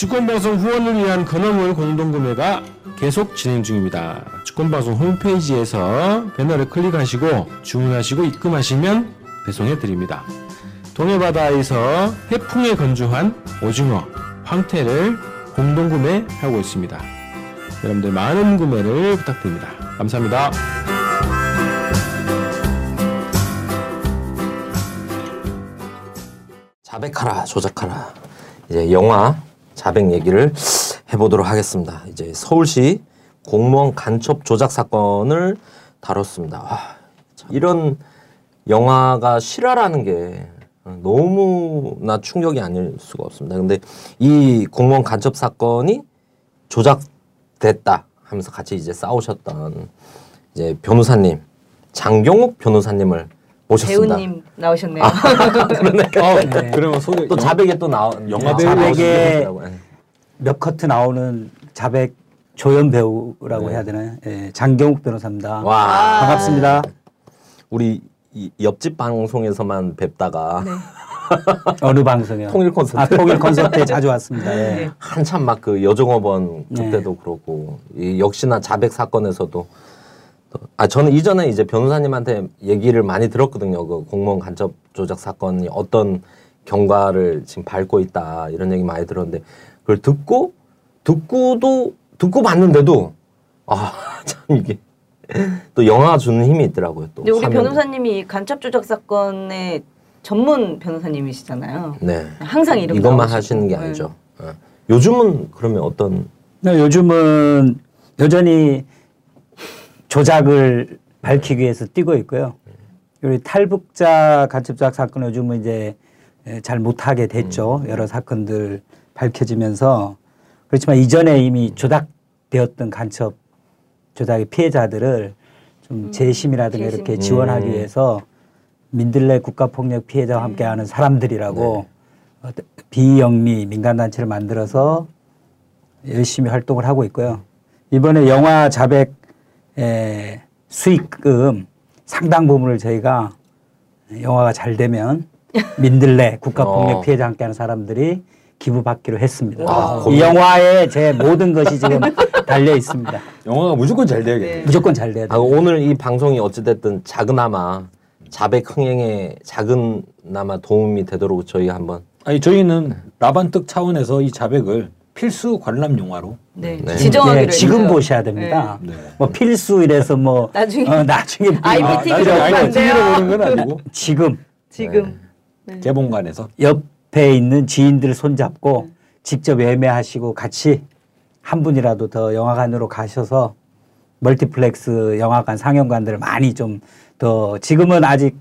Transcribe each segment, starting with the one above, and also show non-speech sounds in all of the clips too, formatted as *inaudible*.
주권방송 후원을 위한 건어물 공동구매가 계속 진행 중입니다. 주권방송 홈페이지에서 배너를 클릭하시고 주문하시고 입금하시면 배송해 드립니다. 동해바다에서 해풍에 건조한 오징어, 황태를 공동구매하고 있습니다. 여러분들 많은 구매를 부탁드립니다. 감사합니다. 자백하라 조작하라 이제 영화 자백 얘기를 해보도록 하겠습니다. 이제 서울시 공무원 간첩 조작 사건을 다뤘습니다. 와, 참, 이런 영화가 실화라는 게 너무나 충격이 아닐 수가 없습니다. 근데 이 공무원 간첩 사건이 조작됐다 하면서 같이 이제 싸우셨던 이제 변호사님 장경욱 변호사님을 모셨습니다. 배우님 나오셨네요. *laughs* 어, 그러면 소개 또 자백에 또 나오 영화 자백에. 예. 몇 커트 나오는 자백 조연 배우라고 네. 해야 되나요? 예, 장경욱 변호사입니다. 와 반갑습니다. 우리 이 옆집 방송에서만 뵙다가 네. *laughs* 어느 방송이요? 통일 콘서트 아, 통일 콘서트에 *laughs* 자주 왔습니다. 예. 네. 한참 막 그 여종업원 네. 그때도 그렇고 이 역시나 자백 사건에서도 또- 아 저는 이전에 이제 변호사님한테 얘기를 많이 들었거든요. 그 공무원 간첩 조작 사건이 어떤 경과를 지금 밟고 있다 이런 얘기 많이 들었는데 그걸 듣고 듣고도 듣고 봤는데도 아 *laughs* 참 이게 또 영화가 주는 힘이 있더라고요. 또 근데 우리 화면에. 변호사님이 간첩 조작 사건의 전문 변호사님이시잖아요. 네 항상 이름 이것만 나오시고. 하시는 게 네. 아니죠. 예. 요즘은 그러면 어떤 네, 요즘은 여전히 조작을 밝히기 위해서 뛰고 있고요. 우리 탈북자 간첩조작 사건 요즘은 이제 에, 잘 못하게 됐죠. 여러 사건들 밝혀지면서 그렇지만 이전에 이미 조작되었던 간첩 조작의 피해자들을 좀 재심이라든가 재심. 이렇게 지원하기 음. 위해서 민들레 국가폭력 피해자와 함께하는 사람들이라고 어, 비영리 민간단체를 만들어서 열심히 활동을 하고 있고요. 이번에 영화 자백 에, 수익금 상당 부분을 저희가 영화가 잘 되면 *laughs* 민들레 국가 폭력 어. 피해자 함께하는 사람들이 기부받기로 했습니다. 와. 이 영화에 제 모든 것이 지금 *laughs* 달려 있습니다. 영화가 무조건 잘 돼야겠네. 네. 무조건 잘 돼야 아, 돼요. 오늘 이 방송이 어찌됐든 작은아마 자백 흥행에 작은나마 도움이 되도록 저희 한번 아니 저희는 라반특 차원에서 이 자백을 필수 관람 영화로 네. 네. 지정하기로 예, 지금 했어요. 보셔야 됩니다. 네. 뭐 필수 이래서 뭐 나중에 어, 나중에 IPTV 필요 로 없고 안 돼요. 보는 건 아니고 *laughs* 지금 지금 개봉관에서 옆에 있는 지인들 손잡고 직접 예매하시고 같이 한 분이라도 더 영화관으로 가셔서 멀티플렉스 영화관 상영관들을 많이 좀 더 지금은 아직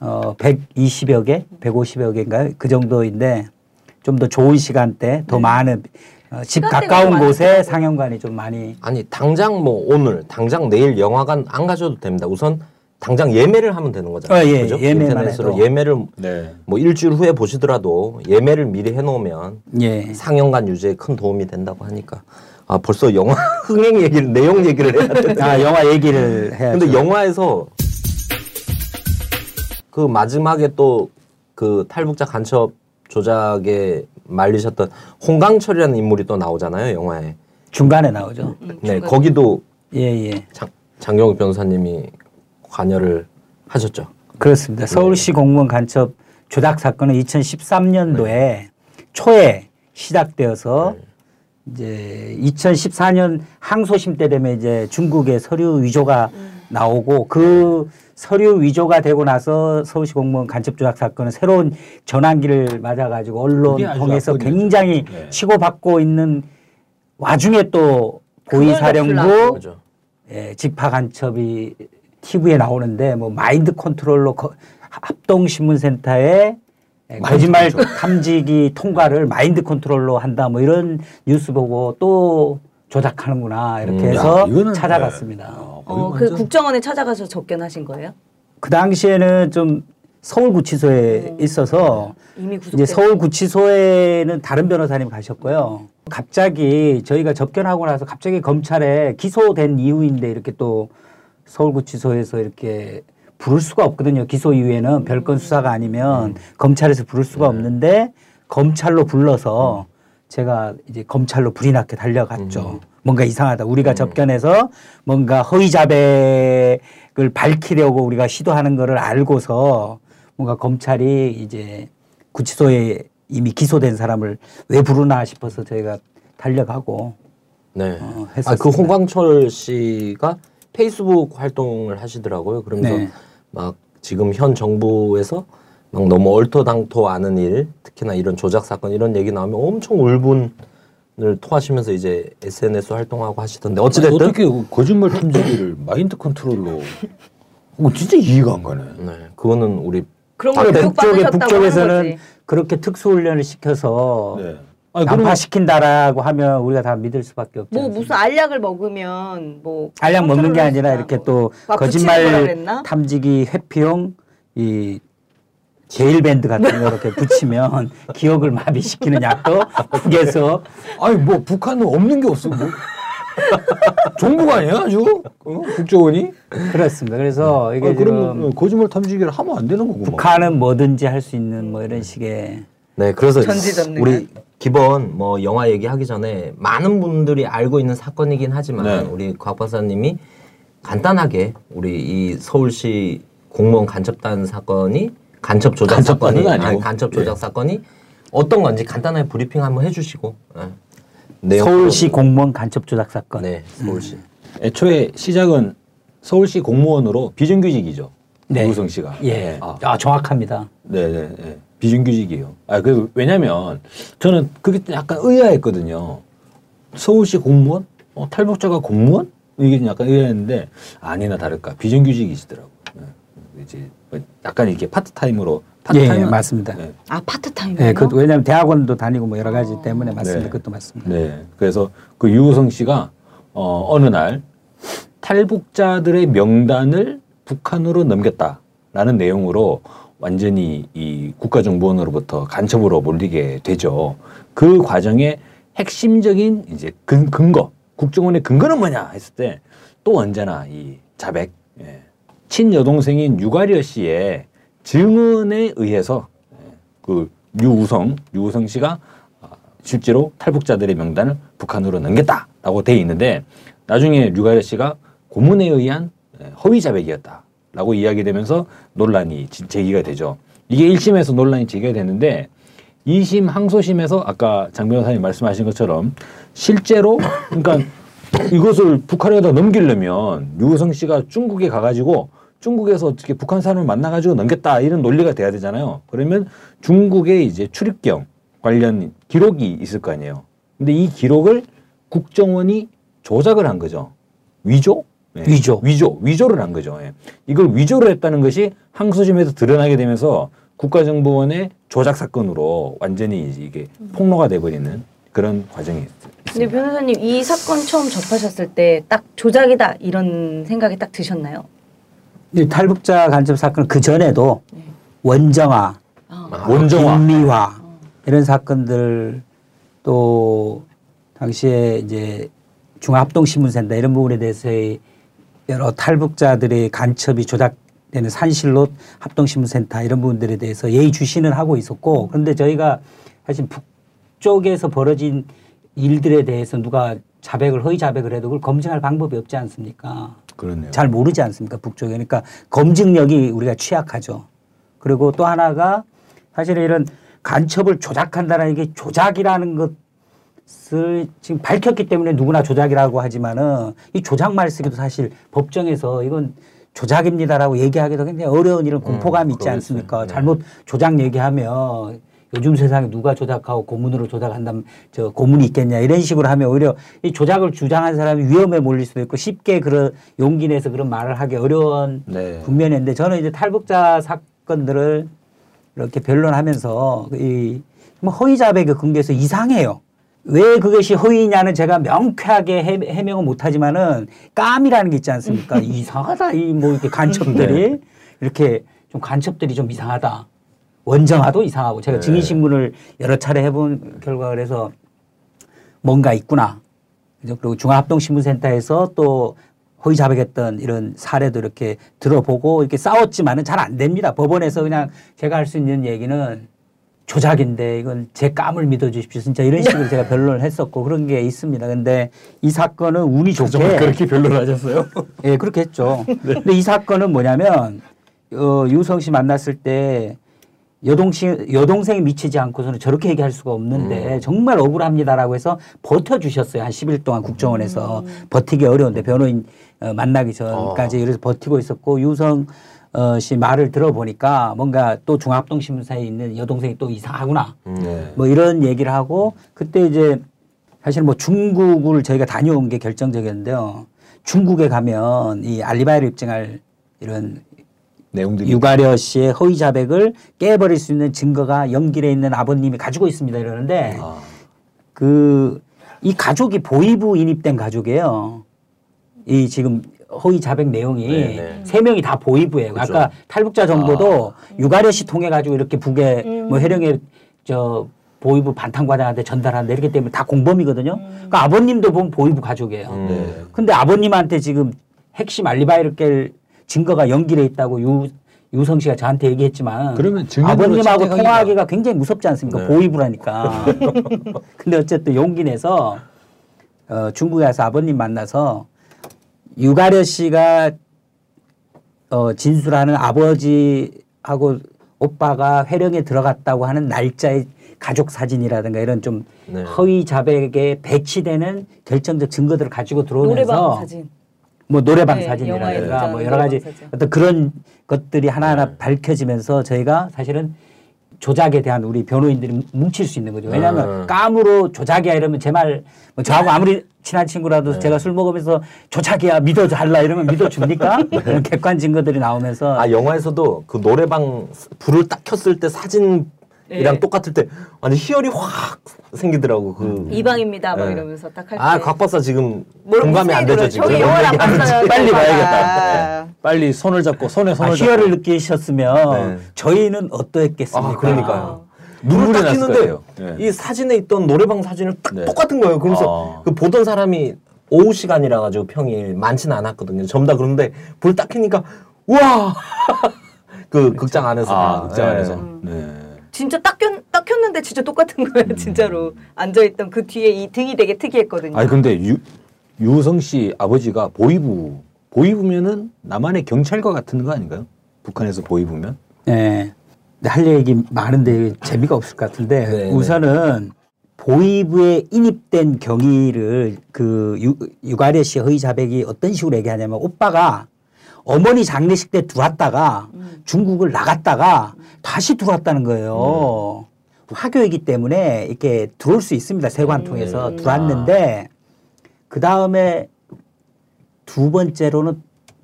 어 120여 개, 150여 개인가요? 그 정도인데 좀 더 좋은 시간대, 더 많은 어, 집 가까운 좀 곳에. 상영관이 좀 많이 아니 당장 뭐 오늘 당장 내일 영화관 안 가셔도 됩니다. 우선 당장 예매를 하면 되는 거잖아요. 어, 예, 그죠? 예매만 인터넷으로 해도. 예매를 네. 뭐 일주일 후에 보시더라도 예매를 미리 해놓으면 예. 상영관 유지에 큰 도움이 된다고 하니까 아 벌써 영화 *laughs* 흥행 얘기를 내용 얘기를 해야 돼. 아 영화 얘기를 해야죠. 근데 영화에서 그 마지막에 또 그 탈북자 간첩 조작에 말리셨던 홍강철이라는 인물이 또 나오잖아요 영화에. 중간에 나오죠. 음, 네 중간에. 거기도 예 예. 장, 장경욱 변호사님이 관여를 하셨죠. 그렇습니다. 서울시 공무원 간첩 조작 사건은 2013년도에 초에 시작되어서 이제 2014년 항소심 때 되면 이제 중국의 서류 위조가 나오고 그 서류 위조가 되고 나서 서울시 공무원 간첩 조작 사건은 새로운 전환기를 맞아가지고 언론 통해서. 굉장히 네. 치고받고 있는 와중에 또 고위사령부. 예, 직파 간첩이 TV에 나오는데 뭐 마인드 컨트롤로 거- 합동신문센터에 예, 거짓말 탐지기 통과를 마인드 컨트롤로 한다 뭐 이런 뉴스 보고 또 조작하는구나 이렇게 음, 해서 야, 이거는, 찾아갔습니다. 네. 어, 그 완전- 국정원에 찾아가서 접견하신 거예요? 그 당시에는 좀 서울구치소에 있어서 이미 구속된 이제 서울구치소에는 다른 변호사님 가셨고요. 갑자기 저희가 접견하고 나서 갑자기 검찰에 기소된 이후인데 이렇게 또 서울구치소에서 이렇게 부를 수가 없거든요. 기소 이후에는 별건 수사가 아니면 검찰에서 부를 수가 없는데 검찰로 불러서 제가 이제 검찰로 불이 나게 달려갔죠. 뭔가 이상하다. 우리가 접견해서 뭔가 허위 자백을 밝히려고 우리가 시도하는 거를 알고서 뭔가 검찰이 이제 구치소에 이미 기소된 사람을 왜 부르나 싶어서 저희가 달려가고 네. 어, 아, 그 했었습니다. 홍광철 씨가 페이스북 활동을 하시더라고요. 그러면서 네. 막 지금 현 정부에서 막 너무 얼토당토하는 일, 특히나 이런 조작 사건 이런 얘기 나오면 엄청 울분을 토하시면서 이제 SNS 활동하고 하시던데 아니, 어찌됐든 어떻게 그 거짓말 탐지기를 마인드 컨트롤로 어, 진짜 이해가 안 가네. 네, 그거는 우리 그런 걸 북쪽에 북쪽에서는. 그렇게 특수 훈련을 시켜서 네. 아니, 난파시킨다라고 하면 우리가 다 믿을 수밖에 없죠. 뭐 무슨 알약을 먹으면 뭐 알약 먹는 게 아니라 이렇게 뭐. 또 거짓말? 탐지기 회피용 이 제일 밴드 같은 거 이렇게 붙이면 *laughs* 기억을 마비시키는 약도 북에서 아니 뭐 북한은 없는 게 없어. 뭐. 정부가 아니야 아주 어? 국정원이? 그렇습니다. 그래서 이게 아, 지금 그러면 거짓말 탐지기를 하면 안 되는 거고. 북한은 뭐든지 할 수 있는 뭐 이런 식의 네, 그래서. 우리 기본 뭐 영화 얘기하기 전에 많은 분들이 알고 있는 사건이긴 하지만 네. 우리 곽 박사님이 간단하게 우리 이 서울시 공무원 간첩단 사건이 간첩 조작 사건이 아니고. 아니, 간첩 조작 예. 사건이 어떤 건지 간단하게 브리핑 한번 해주시고 예. 내용 서울시 공무원 간첩 조작 사건. 네 서울시 애초에 시작은 서울시 공무원으로 비정규직이죠. 네. 유우성 씨가. 예. 아, 아, 정확합니다. 네 네. 네. 비정규직이에요. 아, 그 왜냐면 저는 그게 약간 의아했거든요. 서울시 공무원? 어, 탈북자가 공무원? 이게 약간 의아했는데 아니나 다를까 비정규직이시더라고. 요 이제 뭐 약간 이렇게 파트타임으로 예, 파트타임 맞습니다. 네. 아 파트타임. 예, 그 왜냐하면 대학원도 다니고 뭐 여러 가지 때문에 맞습니다. 네. 그것도 맞습니다. 네. 그래서 그 유우성 씨가 어, 어느 날 탈북자들의 명단을 북한으로 넘겼다라는 내용으로 완전히 이 국가정보원으로부터 간첩으로 몰리게 되죠. 그 과정에 핵심적인 이제 근, 근거, 국정원의 근거는 뭐냐 했을 때 또 언제나 이 자백, 예. 친여동생인 유가려 씨의 증언에 의해서 예, 그 유우성, 유우성 씨가 아, 실제로 탈북자들의 명단을 북한으로 넘겼다라고 돼 있는데 나중에 류가려 씨가 고문에 의한 예, 허위 자백이었다라고 이야기되면서 논란이 지- 제기가 되죠. 이게 1심에서 논란이 제기가 됐는데 2심 항소심에서 아까 장 변호사님 말씀하신 것처럼 실제로 그러니까 이것을 북한에다 넘기려면 유우성 씨가 중국에 가가지고 중국에서 어떻게 북한 사람을 만나가지고 넘겼다 이런 논리가 돼야 되잖아요. 그러면 중국의 이제 출입경 관련 기록이 있을 거 아니에요. 근데 이 기록을 국정원이 조작을 한 거죠. 위조? 예. 위조. 위조. 위조를 한 거죠. 예. 이걸 위조를 했다는 것이 항소심에서 드러나게 되면서 국가정보원의 조작 사건으로 완전히 이게 폭로가 돼버리는 그런 과정이 있습니다. 근데 변호사님 이 사건 처음 접하셨을 때 딱 조작이다 이런 생각이 딱 드셨나요? 이 탈북자 간첩 사건 그 전에도 원정아, 아, 원정화. 김미화 이런 사건들 또 당시에 이제 중합동신문센터 이런 부분에 대해서의 여러 탈북자들의 간첩이 조작되는 산실롯 합동신문센터 이런 부분들에 대해서 예의주시는 하고 있었고 그런데 저희가 사실 북쪽에서 벌어진 일들에 대해서 누가 자백을 허위 자백을 해도 그걸 검증할 방법이 없지 않습니까? 그렇네요. 잘 모르지 않습니까 북쪽에 그러니까 검증력이 우리가 취약하죠 그리고 또 하나가 사실 이런 간첩을 조작한다는 게 조작이라는 것을 지금 밝혔기 때문에 누구나 조작이라고 하지만은 이 조작 말쓰기도 사실 법정에서 이건 조작입니다라고 얘기하기도 굉장히 어려운 이런 공포감이 있지 그러겠어요. 않습니까 네. 잘못 조작 얘기하면 요즘 세상에 누가 조작하고 고문으로 조작한다면 저 고문이 있겠냐 이런 식으로 하면 오히려 이 조작을 주장한 사람이 위험에 몰릴 수도 있고 쉽게 그런 용기 내서 그런 말을 하기 어려운 네. 국면인데 저는 이제 탈북자 사건들을 이렇게 변론하면서 이뭐 허위 자백의 근거에서 이상해요. 왜 그것이 허위냐는 제가 명쾌하게 해, 해명은 못하지만은 깜이라는 게 있지 않습니까? *laughs* 이상하다 이 뭐 이렇게 간첩들이 이렇게 좀 간첩들이 좀 이상하다. 원정화도 이상하고 제가 증인 신문을 여러 차례 해본 결과 그래서 뭔가 있구나. 그리고 중앙합동신문센터에서 또 허위 자백했던 이런 사례도 이렇게 들어보고 이렇게 싸웠지만은 잘 안 됩니다. 법원에서 그냥 제가 할 수 있는 얘기는 조작인데 이건 제 까물 믿어주십시오. 진짜 이런 식으로 제가 변론을 했었고 그런 게 있습니다. 근데 이 사건은 운이 좋게 그렇게 변론을 하셨어요? 예, 그렇게 했죠. *laughs* 근데 이 사건은 뭐냐면 어, 유성 씨 만났을 때 여동생 여동생이 미치지 않고서는 저렇게 얘기할 수가 없는데 정말 억울합니다라고 해서 버텨 주셨어요. 한 10일 동안 국정원에서 버티기 어려운데 변호인 어, 만나기 전까지 그래서 버티고 있었고 유성 어, 씨 말을 들어보니까 뭔가 또 중합동 신문사에 있는 여동생이 또 이상하구나. 네. 뭐 이런 얘기를 하고 그때 이제 사실 뭐 중국을 저희가 다녀온 게 결정적이었는데요. 중국에 가면 이 알리바이를 입증할 이런 내용들이 유가려 씨의 허위 자백을 깨버릴 수 있는 증거가 연길에 있는 아버님이 가지고 있습니다 이러는데 아, 그이 가족이 보이부 인입된 가족이에요. 이 지금 허위 자백 내용이 네, 네. 세 명이 다 보이부예요. 그렇죠. 아까 탈북자 정보도 유가려 씨 통해 가지고 이렇게 북에 음. 뭐 해령에 저 보이부 반탄과장한테 전달한다 이렇기 때문에 다 공범이거든요. 그러니까 아버님도 보면 보이부 가족이에요. 음. 네. 근데 아버님한테 지금 핵심 알리바이를 깰 증거가 연길에 있다고 유 유성 씨가 저한테 얘기했지만 그러면 아버님하고 통화하기가 굉장히 무섭지 않습니까? 네. 보이부라니까. *laughs* 근데 어쨌든 용기 내서 어, 중국에 가서 아버님 만나서 유가려 씨가 어, 진술하는 아버지하고 오빠가 회령에 들어갔다고 하는 날짜의 가족 사진이라든가 이런 좀 네. 허위 자백에 배치되는 결정적 증거들을 가지고 들어오면서 노래방 사진. 뭐 노래방 네, 사진이라든가 뭐 여러 가지 사진. 어떤 그런 것들이 하나하나 밝혀지면서 저희가 사실은 조작에 대한 우리 변호인들이 뭉칠 수 있는 거죠. 왜냐하면 음. 까무로 조작이야 이러면 제 말 뭐 저하고 아무리 친한 친구라도 네. 제가 술 먹으면서 조작이야 믿어달라 이러면 믿어줍니까? *laughs* 그런 객관 증거들이 나오면서 아 영화에서도 그 노래방 불을 딱 켰을 때 사진 이랑 네. 똑같을 때 완전 희열이 확 생기더라고 그. 이방입니다. 막 네. 이러면서 딱 할 때. 아, 곽 박사 지금 뭘 공감이 안 되죠 지금. 저기 영화를 안 봤어요. 빨리. 봐야겠다. 빨리 손을 잡고 손에 아, 손을 희열을 잡고 느끼셨으면 네. 저희는 어떠했겠습니까? 아, 그러니까요. 눈물이 불을 딱 났을 켰는데 거예요. 네. 이 사진에 있던 노래방 사진을 딱 네. 똑같은 거예요. 그러면서 아. 그 보던 사람이 오후 시간이라 가지고 평일 많지는 않았거든요. 전부 다 그런데 불 딱 켜니까 우와 *laughs* 그 극장 안에서 아, 극장 네. 안에서. 네. 진짜 딱, 켰, 딱 켰는데 진짜 똑같은 거예요. 진짜로. 앉아있던 그 뒤에 이 등이 되게 특이했거든요. 아니 근데 유 유성 씨 아버지가 보이부 보이부면은 남한의 경찰과 같은 거 아닌가요? 북한에서 보이부면? 네. 근데 할 얘기 많은데 재미가 없을 것 같은데 네, 네. 우선은 보이부에 인입된 경위를 그 유, 유가려 씨 허위 자백이 어떤 식으로 얘기하냐면 오빠가 어머니 장례식 때 들어왔다가 중국을 나갔다가 다시 들어왔다는 거예요. 화교이기 때문에 이렇게 들어올 수 있습니다. 세관 통해서 음. 들어왔는데 그 다음에 두 번째로는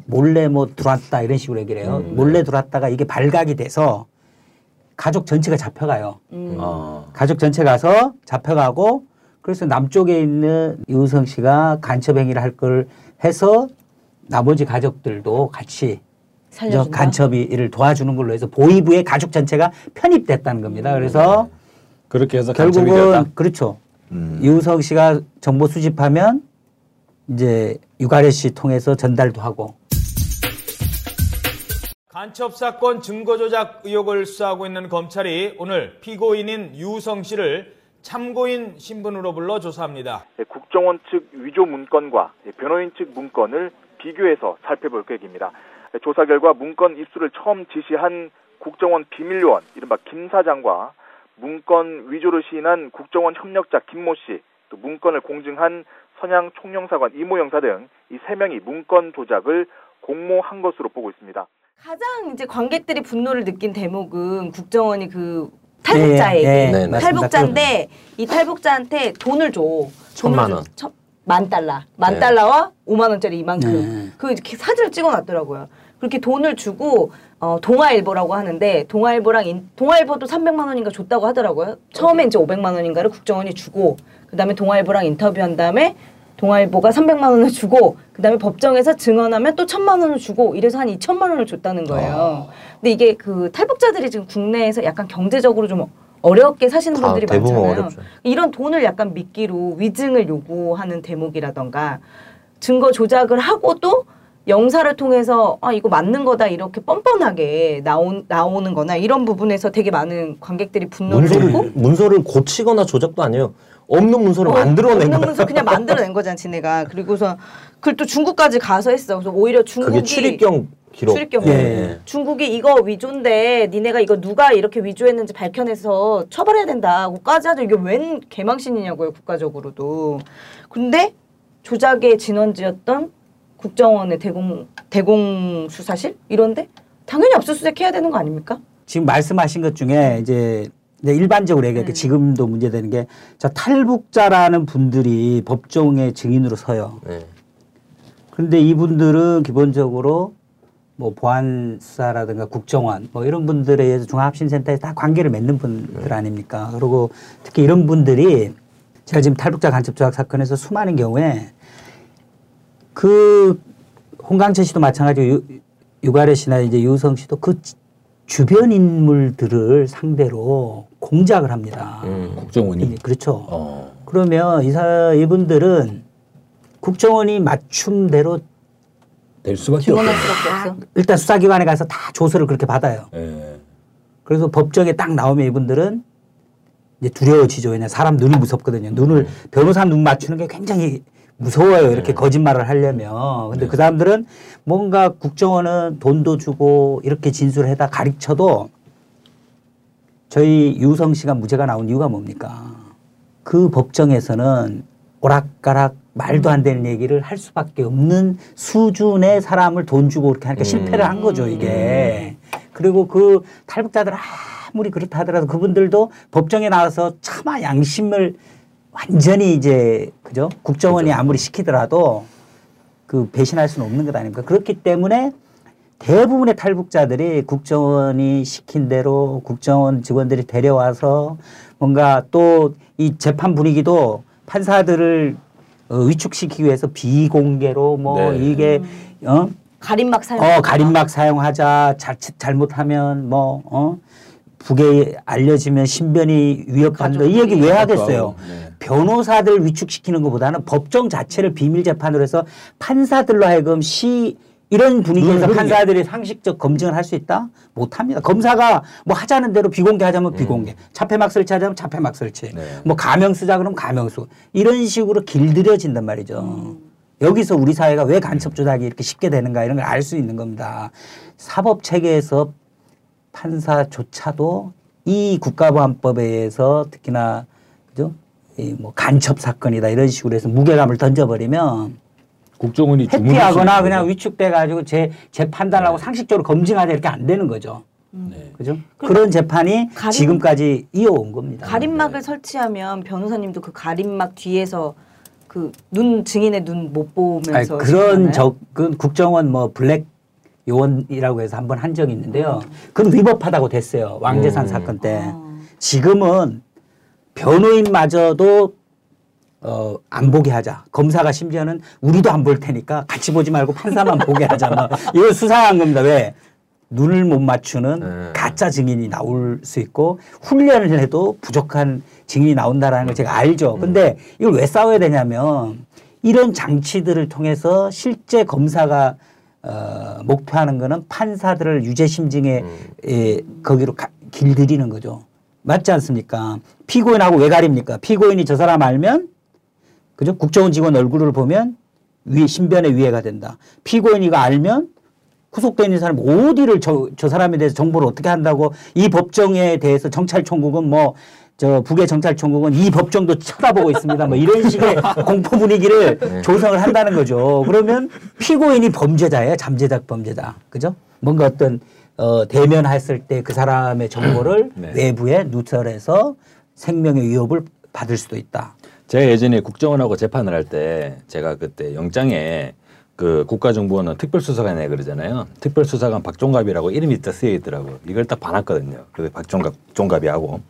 몰래 뭐 들어왔다 이런 식으로 얘기를 해요. 음. 몰래 들어왔다가 이게 발각이 돼서 가족 전체가 잡혀가요. 음. 아. 가족 전체 가서 잡혀가고 그래서 남쪽에 있는 유성 씨가 간첩 행위를 할 걸 해서 나머지 가족들도 같이 저 살려준다. 간첩이를 도와주는 걸로 해서 보이부의 가족 전체가 편입됐다는 겁니다. 그래서 그렇게 해서 간첩이 되었다. 결국은 그렇죠. 음. 유성 씨가 정보 수집하면 이제 유가래 씨 통해서 전달도 하고 간첩 사건 증거 조작 의혹을 수사하고 있는 검찰이 오늘 피고인인 유성 씨를 참고인 신분으로 불러 조사합니다. 네, 국정원 측 위조 문건과 네, 변호인 측 문건을 비교해서 살펴볼 계획입니다. 네, 조사 결과 문건 입수를 처음 지시한 국정원 비밀요원 이른바 김 사장과 문건 위조를 시인한 국정원 협력자 김모 씨, 또 문건을 공증한 선양 총영사관 이모 영사 등 이 세 명이 문건 조작을 공모한 것으로 보고 있습니다. 가장 이제 관객들이 분노를 느낀 대목은 국정원이 그 탈북자에게 예, 예, 네, 네. 맞습니다. 탈북자인데 이 탈북자한테 돈을 줘. 돈을 천만 줘. 원. 천- 만 달러. 만 네. 달러와 5만 원짜리 이만큼. 네. 그 이렇게 사진을 찍어놨더라고요. 그렇게 돈을 주고 어, 동아일보라고 하는데 동아일보랑 인, 동아일보도 300만 원인가 줬다고 하더라고요. 처음에 이제 500만 원인가를 국정원이 주고 그다음에 동아일보랑 인터뷰한 다음에 동아일보가 300만 원을 주고 그다음에 법정에서 증언하면 또 1000만 원을 주고 이래서 한 2천만 원을 줬다는 거예요. 근데 이게 그 탈북자들이 지금 국내에서 약간 경제적으로 좀 어렵게 사시는 다 분들이 많잖아요. 어렵죠. 이런 돈을 약간 미끼로 위증을 요구하는 대목이라던가 증거 조작을 하고도 영사를 통해서 아 이거 맞는 거다 이렇게 뻔뻔하게 나온 나오는 거나 이런 부분에서 되게 많은 관객들이 분노를 문서를 문서를 고치거나 조작도 아니에요. 없는 문서를 만들어낸 없는 거야. 문서 그냥 만들어낸 거잖아 지네가 그리고서 그걸 또 중국까지 가서 했어 그래서 오히려 중국이 그게 출입경 기록. 출입경 예. 중국이 이거 위조인데 니네가 이거 누가 이렇게 위조했는지 밝혀내서 처벌해야 된다고까지 하죠 이게 웬 개망신이냐고요 국가적으로도 근데 조작의 진원지였던 국정원의 대공 대공 수사실 이런데 당연히 압수수색해야 되는 거 아닙니까? 지금 말씀하신 것 중에 이제 이제 일반적으로 얘기할게 지금도 문제되는 게 저 탈북자라는 분들이 법정의 증인으로 서요. 네. 그런데 이분들은 기본적으로 뭐 보안 수사라든가 국정원 뭐 이런 분들에 의해서 중앙합심센터에 다 관계를 맺는 분들 아닙니까? 그리고 특히 이런 분들이 제가 지금 탈북자 간첩 조작 사건에서 수많은 경우에 그 홍강철 씨도 마찬가지고 유, 유가래 씨나 이제 유성 씨도 그 지- 주변 인물들을 상대로 공작을 합니다. 음. 국정원이 그렇죠. 어. 그러면 이사 이분들은 국정원이 맞춤대로 될 수밖에 증언할 없죠. 수밖에 없어. 일단 수사기관에 가서 다 조서를 그렇게 받아요. 예. 그래서 법정에 딱 나오면 이분들은 이제 두려워지죠. 왜냐 사람 눈이 무섭거든요. 눈을 변호사 눈 맞추는 게 굉장히 무서워요. 이렇게 거짓말을 하려면. 근데 그 사람들은 뭔가 국정원은 돈도 주고 이렇게 진술해다 가르쳐도 저희 유성 씨가 무죄가 나온 이유가 뭡니까? 그 법정에서는 오락가락 말도 안 되는 얘기를 할 수밖에 없는 수준의 사람을 돈 주고 그렇게 하니까 실패를 한 거죠, 이게. 그리고 그 탈북자들 아무리 그렇다 하더라도 그분들도 법정에 나와서 차마 양심을 완전히 이제, 그죠? 국정원이 아무리 시키더라도 그 배신할 수는 없는 것 아닙니까? 그렇기 때문에 대부분의 탈북자들이 국정원이 시킨 대로 국정원 직원들이 데려와서 뭔가 또 이 재판 분위기도 판사들을 어, 위축시키기 위해서 비공개로 뭐 네. 이게 어? 가림막 사용. 어 가림막 사용하자 자칫 잘못하면 뭐 어? 북에 알려지면 신변이 위협한다 이 얘기 왜 하겠어요? 네. 변호사들 위축시키는 것보다는 법정 자체를 비밀 재판으로 해서 판사들로 하여금 시 이런 분위기에서. 판사들이 상식적 검증을 할 수 있다? 못합니다. 검사가 뭐 하자는 대로 비공개 하자면 비공개, 자폐막 설치 하자면 자폐막 설치, 네. 뭐 가명 쓰자 그러면 가명 쓰고 이런 식으로 길들여진단 말이죠. 여기서 우리 사회가 왜 간첩 조작이 이렇게 쉽게 되는가 이런 걸 알 수 있는 겁니다. 사법 체계에서 판사조차도 이 국가보안법에 의해서 특히나 그죠? 이 뭐 간첩 사건이다 이런 식으로 해서 무게감을 던져버리면 국정원이 회피하거나 그냥 위축돼 가지고 제, 제 판단하고 상식적으로 검증하자 이렇게 안 되는 거죠. 거죠. 네. 그죠? 그런 재판이 가림- 지금까지 이어온 겁니다. 가림막을 설치하면 변호사님도 그 가림막 뒤에서 그 눈 증인의 눈 못 보면서 아니, 그런? 접근 국정원 뭐 블랙 요원이라고 해서 한 번 한 적이 있는데요. 그건 위법하다고 됐어요. 왕재산 음. 사건 때. 아. 지금은 변호인마저도 어, 안 보게 하자. 검사가 심지어는 우리도 안 볼 테니까 같이 보지 말고 판사만 보게 하자. 뭐. 이거 수상한 겁니다. 왜? 눈을 못 맞추는 네. 가짜 증인이 나올 수 있고 훈련을 해도 부족한 증인이 나온다라는 걸 제가 알죠. 근데 이걸 왜 싸워야 되냐면 이런 장치들을 통해서 실제 검사가 어, 목표하는 거는 판사들을 유죄 심증에 에, 거기로 가, 길들이는 거죠. 맞지 않습니까? 피고인하고 왜 가립니까? 피고인이 저 사람 알면 그죠? 국정원 직원 얼굴을 보면 위 신변에 위해가 된다. 피고인이가 알면 구속돼 있는 사람 어디를 저, 저 사람에 대해서 정보를 어떻게 한다고 이 법정에 대해서 정찰총국은 뭐 저 북의 정찰총국은 이 법정도 쳐다보고 있습니다. 뭐 이런 식의 *laughs* 공포 분위기를 조성을 한다는 거죠. 그러면 피고인이 범죄자예요. 잠재적 범죄자. 그죠? 뭔가 어떤 어, 대면했을 때 그 사람의 정보를 네. 외부에 누설해서 생명의 위협을 받을 수도 있다. 제가 예전에 국정원하고 재판을 할 때 제가 그때 영장에 그 국가정보원은 특별수사관이라 그러잖아요. 특별수사관 박종갑이라고 이름이 딱 쓰여 있더라고요. 이걸 딱 봐놨거든요. 그래서 박종갑 종갑이 하고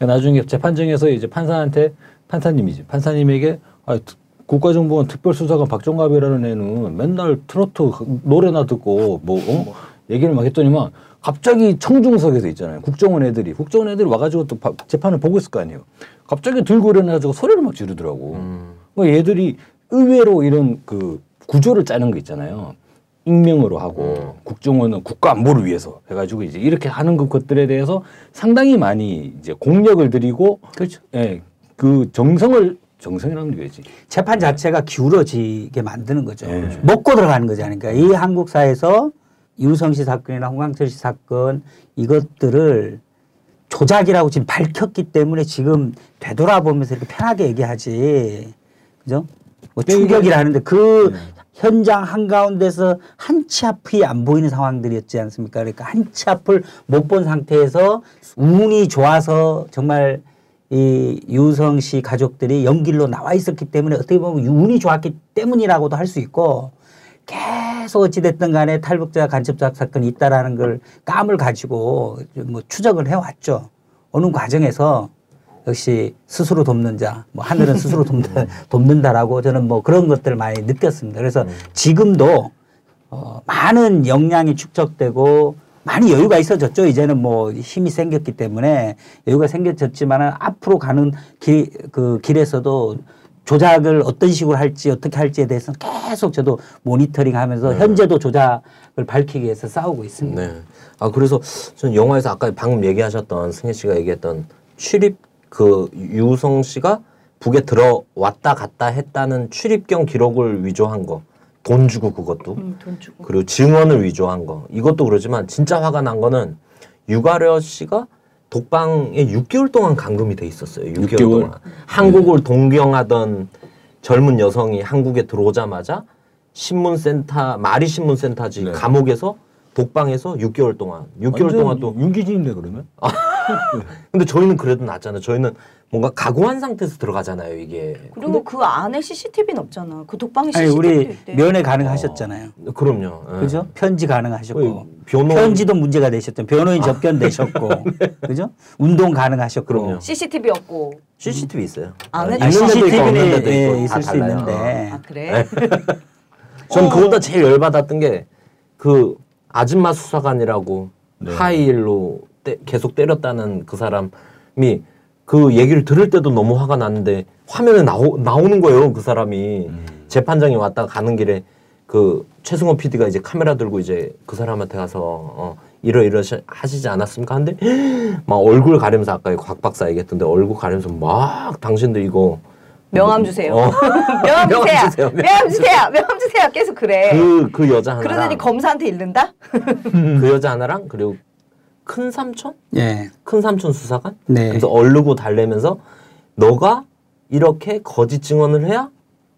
나중에 재판정에서 이제 판사한테 판사님이지 판사님에게 아, 특- 국가정보원 특별수사관 박종갑이라는 애는 맨날 트로트 노래나 듣고 뭐 어? 얘기를 막 했더니만 갑자기 청중석에서 있잖아요. 국정원 애들이 국정원 애들이 와가지고 또 바- 재판을 보고 있을 거 아니에요. 갑자기 들고 일어나가지고 소리를 막 지르더라고. 음. 뭐 얘들이 의외로 이런 그 구조를 짜는 거 있잖아요. 익명으로 하고 국정원은 국가 안보를 위해서 해가지고 이제 이렇게 하는 그 것들에 대해서 상당히 많이 이제 공력을 들이고 그렇죠. 예, 그 정성을 정성이라는 거지. 재판 자체가 기울어지게 만드는 거죠. 네. 먹고 들어가는 거죠. 그러니까 이 한국 사회에서 이우성 씨 사건이나 홍광철 씨 사건 이것들을 조작이라고 지금 밝혔기 때문에 지금 되돌아보면서 이렇게 편하게 얘기하지. 그죠? 뭐 충격이라는데 그 현장 한가운데서 한 치 앞이 안 보이는 상황들이었지 않습니까? 그러니까 한 치 앞을 못 본 상태에서 운이 좋아서 정말 이 유성 씨 가족들이 연길로 나와 있었기 때문에 어떻게 보면 운이 좋았기 때문이라고도 할 수 있고 계속 어찌됐든 간에 탈북자 간첩자 사건이 있다라는 걸 감을 가지고 뭐 추적을 해왔죠. 어느 과정에서 역시 스스로 돕는 자, 뭐 하늘은 스스로 *laughs* 돕는다, 돕는다라고 저는 뭐 그런 것들을 많이 느꼈습니다. 그래서 지금도 어, 많은 역량이 축적되고 많이 여유가 있어졌죠. 이제는 뭐 힘이 생겼기 때문에 여유가 생겨졌지만은 앞으로 가는 길, 그 길에서도 조작을 어떤 식으로 할지 어떻게 할지에 대해서는 계속 저도 모니터링 하면서 현재도 조작을 밝히기 위해서 싸우고 있습니다. 네. 아 그래서 저는 영화에서 아까 방금 얘기하셨던 승혜 씨가 얘기했던 출입 그 유성 씨가 북에 들어왔다 갔다 했다는 출입경 기록을 위조한 거. 돈 주고 그것도. 음, 돈 주고. 그리고 증언을 위조한 거. 이것도 그러지만 진짜 화가 난 거는 유가려 씨가 독방에 6개월 동안 감금이 돼 있었어요. 6개월, 6개월? 동안. 한국을 동경하던 젊은 여성이 한국에 들어오자마자 신문센터 마리 신문센터지 네. 감옥에서 독방에서 6개월 동안 6개월 동안 또 윤기진인데 그러면? *laughs* *laughs* 근데 저희는 그래도 낫잖아요. 저희는 뭔가 각오한 상태에서 들어가잖아요, 이게. 그리고 그 안에 CCTV는 없잖아. 그 독방에 아니 CCTV도 우리 있대. 면회 가능하셨잖아요. 그럼요. 예. 그죠? 편지 가능하셨고 어, 변호인- 편지도 문제가 되셨죠. 변호인 접견 되셨고 *laughs* 그죠? 운동 가능하셨고 그럼요. CCTV 없고. CCTV 있어요. 안에 아, 있는 데도 있고 없는 데도 있고 예, 다 있을 수 달라요. 있는데 아 그래? *laughs* 전 그보다 제일 열받았던 게 그 아줌마 수사관이라고 네. 하이힐로 때- 계속 때렸다는 그 사람이 그 얘기를 들을 때도 너무 화가 났는데 화면에 나오, 나오는 거예요 그 사람이 재판장이 왔다 가는 길에 그 최승호 PD가 이제 카메라 들고 이제 그 사람한테 가서 어, 이러 이러 시- 하시지 않았습니까? 근데 *gasps* 막 얼굴 가리면서 아까 곽 박사 얘기했던데 얼굴 가리면서 막 당신들 이거 명함 주세요. 어. *laughs* 명함 명함 주세요. 주세요. 명함 주세요. 명함 주세요. 계속 그래. 그, 그 여자 하나랑 그러더니 검사한테 잃는다? *laughs* 그 여자 하나랑 그리고 큰 삼촌? 예. 큰 삼촌 수사관? 네. 그래서 얼르고 달래면서 너가 이렇게 거짓 증언을 해야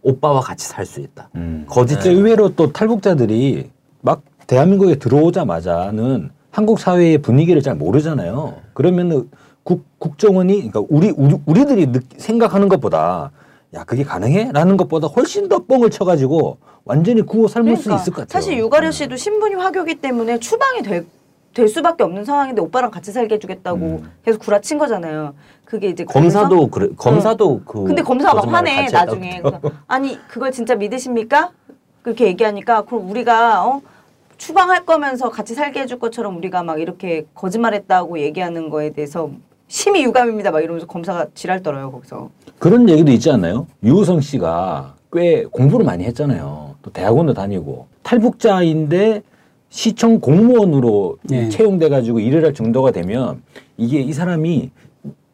오빠와 같이 살 수 있다. 거짓 진짜 의외로 또 탈북자들이 막 대한민국에 들어오자마자는 한국 사회의 분위기를 잘 모르잖아요. 그러면 국, 국정원이 그러니까 우리, 우리 우리들이 느, 생각하는 것보다 야 그게 가능해? 라는 것보다 훨씬 더 뻥을 쳐가지고 완전히 구워 삶을 수 있을 것 같아요. 그러니까 사실 유가려 씨도 신분이 화교기 때문에 추방이 될, 될 수밖에 없는 상황인데 오빠랑 같이 살게 해주겠다고 음. 계속 구라친 거잖아요. 그게 이제 검사도 그래 검사도 그 근데 검사가 막 화내 나중에. 그래서 *laughs* 아니 그걸 진짜 믿으십니까? 그렇게 얘기하니까 그럼 우리가 어 추방할 거면서 같이 살게 해줄 것처럼 우리가 막 이렇게 거짓말했다고 얘기하는 거에 대해서 심히 유감입니다 막 이러면서 검사가 지랄 떨어요 거기서 그런 얘기도 있지 않나요? 유우성 씨가 꽤 공부를 많이 했잖아요. 또 대학원도 다니고 탈북자인데 시청 공무원으로 네. 채용돼 가지고 일을 할 정도가 되면 이게 이 사람이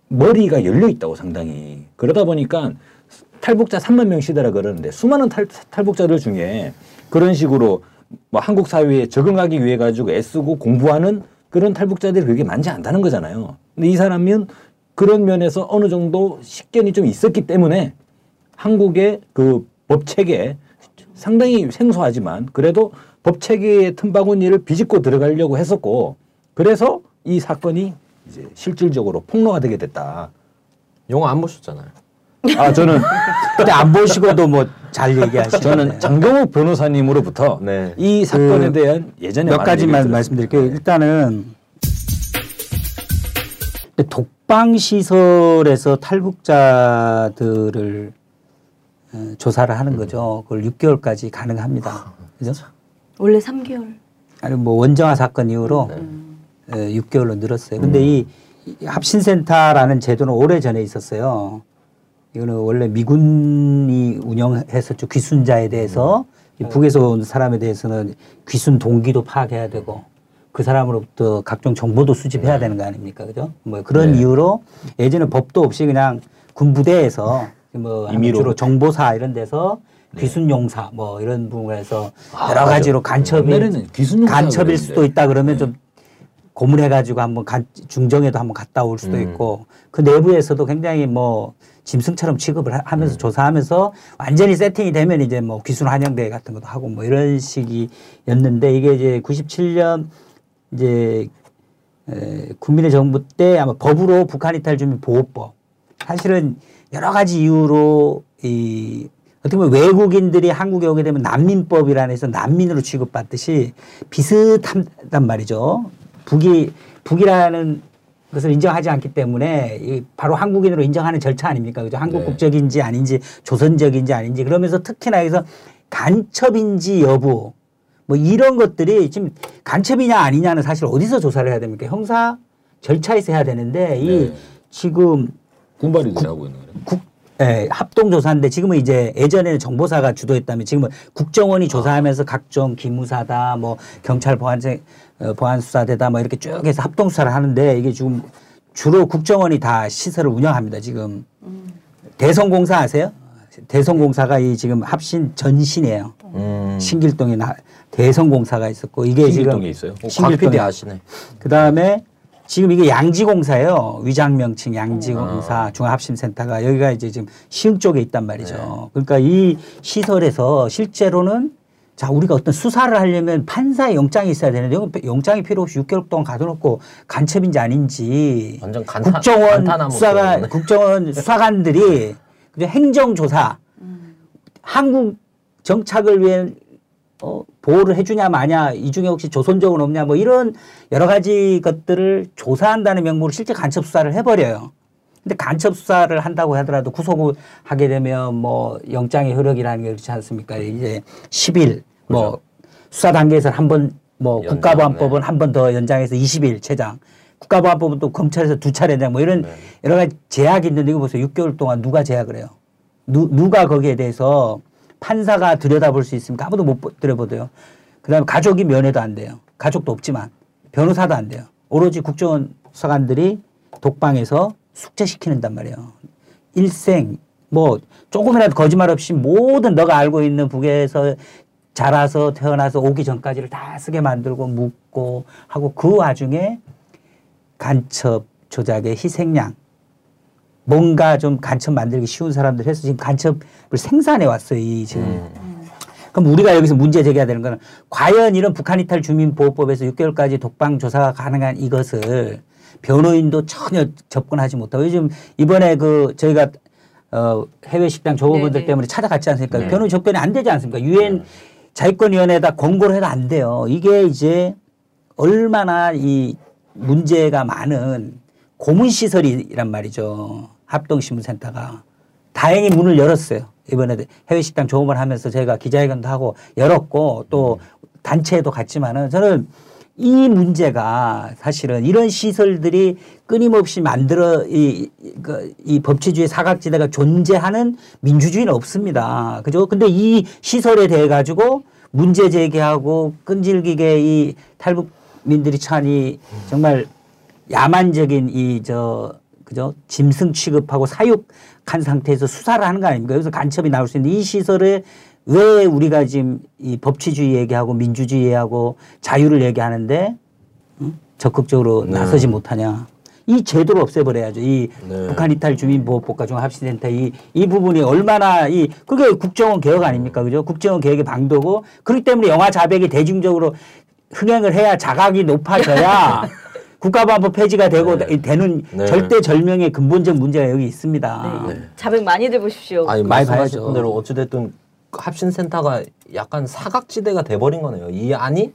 머리가 열려 있다고 상당히 그러다 보니까 탈북자 3만 명 시대라 그러는데 수많은 탈, 탈북자들 중에 그런 식으로 뭐 한국 사회에 적응하기 위해 가지고 애쓰고 공부하는 그런 탈북자들이 그렇게 많지 않다는 거잖아요. 근데 이 사람은 그런 면에서 어느 정도 식견이 좀 있었기 때문에 한국의 그 법 체계 상당히 생소하지만 그래도 법 체계의 틈바구니를 비집고 들어가려고 했었고 그래서 이 사건이 이제 실질적으로 폭로가 되게 됐다. 영화 안 보셨잖아요. 아 저는 *laughs* 그때 안 보시고도 뭐 잘 얘기하시죠. 저는 장경욱 변호사님으로부터 네. 이 사건에 그 대한 예전에 몇 가지만 말씀드릴게요. 일단은 독방 시설에서 탈북자들을 어, 조사를 하는 거죠. 그걸 6개월까지 가능합니다. 그죠? 원래 3개월 아니 뭐 원정화 사건 이후로 네. 어, 6개월로 늘었어요. 근데 이, 이 합신센터라는 제도는 오래 전에 있었어요. 이거는 원래 미군이 운영했었죠. 귀순자에 대해서 이 북에서 온 사람에 대해서는 귀순 동기도 파악해야 되고 그 사람으로부터 각종 정보도 수집해야 되는 거 아닙니까, 그죠? 뭐 그런 네. 이유로 예전에 법도 없이 그냥 군부대에서 뭐 임의로. 주로 정보사 이런 데서 귀순 용사 뭐 이런 부분에서 여러 맞아. 가지로 간첩이 간첩일. 수도 있다 그러면 좀 고문해 가지고 한번 간- 중정에도 한번 갔다 올 수도 음. 있고 그 내부에서도 굉장히 뭐 짐승처럼 취급을 하- 하면서 조사하면서 완전히 세팅이 되면 이제 뭐 귀순 환영대회 같은 것도 하고 뭐 이런 식이었는데 이게 이제 97년 이제 에, 국민의 정부 때 아마 법으로 북한 이탈 주민 보호법 사실은 여러 가지 이유로 이 어떻게 보면 외국인들이 한국에 오게 되면 난민법이라는 해서 난민으로 취급받듯이 비슷하단 말이죠. 북이 북이라는 것을 인정하지 않기 때문에 이 바로 한국인으로 인정하는 절차 아닙니까? 그죠? 한국 네. 국적인지 아닌지 조선적인지 아닌지 그러면서 특히나 여기서 간첩인지 여부 뭐 이런 것들이 지금 간첩이냐 아니냐는 사실 어디서 조사를 해야 됩니까? 형사 절차에서 해야 되는데 이 네. 지금 군발이들이 하고 있는 거예요. 국, 예, 합동조사인데 지금은 이제 예전에는 정보사가 주도했다면 지금은 국정원이 조사하면서 각종 기무사다 뭐 경찰 보안세 어, 보안수사대다 뭐 이렇게 쭉 해서 합동수사를 하는데 이게 지금 주로 국정원이 다 시설을 운영합니다 지금 대성공사 아세요? 대성공사가 이 지금 합신 전신이에요. 음. 신길동에 나 대성공사가 있었고 이게 신길동에 지금 있어요? 곽 신길동에 PD 아시네. 그 다음에 지금 이게 양지공사예요. 위장명칭 양지공사 중앙합심센터가 여기가 이제 지금 시흥 쪽에 있단 말이죠. 그러니까 이 시설에서 실제로는 자 우리가 어떤 수사를 하려면 판사의 영장이 있어야 되는데 영장이 필요 없이 6개월 동안 가둬놓고 간첩인지 아닌지 완전 간타- 국정원 소리네. *laughs* 국정원 수사관들이 그냥 행정조사 한국 정착을 위해 어, 보호를 해주냐 마냐 이 중에 혹시 조선족은 없냐 뭐 이런 여러 가지 것들을 조사한다는 명목으로 실제 간첩 수사를 해버려요. 근데 간첩 수사를 한다고 하더라도 구속을 하게 되면 뭐 영장의 효력이라는 게 그렇지 않습니까? 이제 10일 뭐 수사 단계에서 한번 뭐 연장, 국가보안법은 네. 한번 더 연장해서 20일 최장. 국가보안법은 또 검찰에서 두 차례 연장 뭐 이런 여러 가지 제약이 있는데 이거 보세요. 6개월 동안 누가 제약을 해요? 누, 누가 거기에 대해서 판사가 들여다볼 수 있습니까? 아무도 못 보- 들여보대요. 그 다음에 가족이 면회도 안 돼요. 가족도 없지만 변호사도 안 돼요. 오로지 국정원 수사관들이 독방에서 숙제시키는단 말이에요. 일생 뭐 조금이라도 거짓말 없이 모든 너가 알고 있는 북에서 자라서 태어나서 오기 전까지를 다 쓰게 만들고 묻고 하고 그 와중에 간첩 조작의 희생양 뭔가 좀 간첩 만들기 쉬운 사람들 해서 지금 간첩을 생산해 왔어요. 이 지금. 그럼 우리가 여기서 문제 제기해야 되는 거는 과연 이런 북한 이탈 주민 보호법에서 6개월까지 독방 조사가 가능한 이것을 변호인도 전혀 접근하지 못하고 요즘 이번에 그 저희가 어 해외 식당 조업원들 네네. 때문에 찾아갔지 않습니까? 네. 변호인 접견이 안 되지 않습니까? 유엔 자유권위원회에다 공고를 해도 안 돼요. 이게 이제 얼마나 이 문제가 많은 고문시설이란 말이죠. 합동신문센터가. 다행히 문을 열었어요. 이번에 해외 식당 조업을 하면서 저희가 기자회견도 하고 열었고 또 단체에도 갔지만은 저는 이 문제가 사실은 이런 시설들이 끊임없이 만들어 이, 이, 그, 이 법치주의 사각지대가 존재하는 민주주의는 없습니다. 그죠? 근데 이 시설에 대해 가지고 문제 제기하고 끈질기게 이 탈북민들이 찬이 정말 야만적인 이 저 그죠 짐승 취급하고 사육한 상태에서 수사를 하는 거 아닙니까? 여기서 간첩이 나올 수 있는 이 시설에 왜 우리가 지금 이 법치주의 얘기하고 민주주의 얘기하고 자유를 얘기하는데 응? 적극적으로 나서지 못하냐? 이 제도를 없애버려야죠. 이 네. 북한 이탈 주민보호법과 중합시센터 이, 이 부분이 얼마나 이 그게 국정원 개혁 아닙니까? 그죠? 국정원 개혁의 방도고 그렇기 때문에 영화 자백이 대중적으로 흥행을 해야 자각이 높아져야 *laughs* 국가보안법 폐지가 되고 네. 되는 네. 절대절명의 근본적 문제가 여기 있습니다. 네. 자백 많이 들 보십시오. 아니 많이 말씀하신 봐야죠. 대로 어찌됐든 합신센터가 약간 사각지대가 돼버린 거네요. 이 안이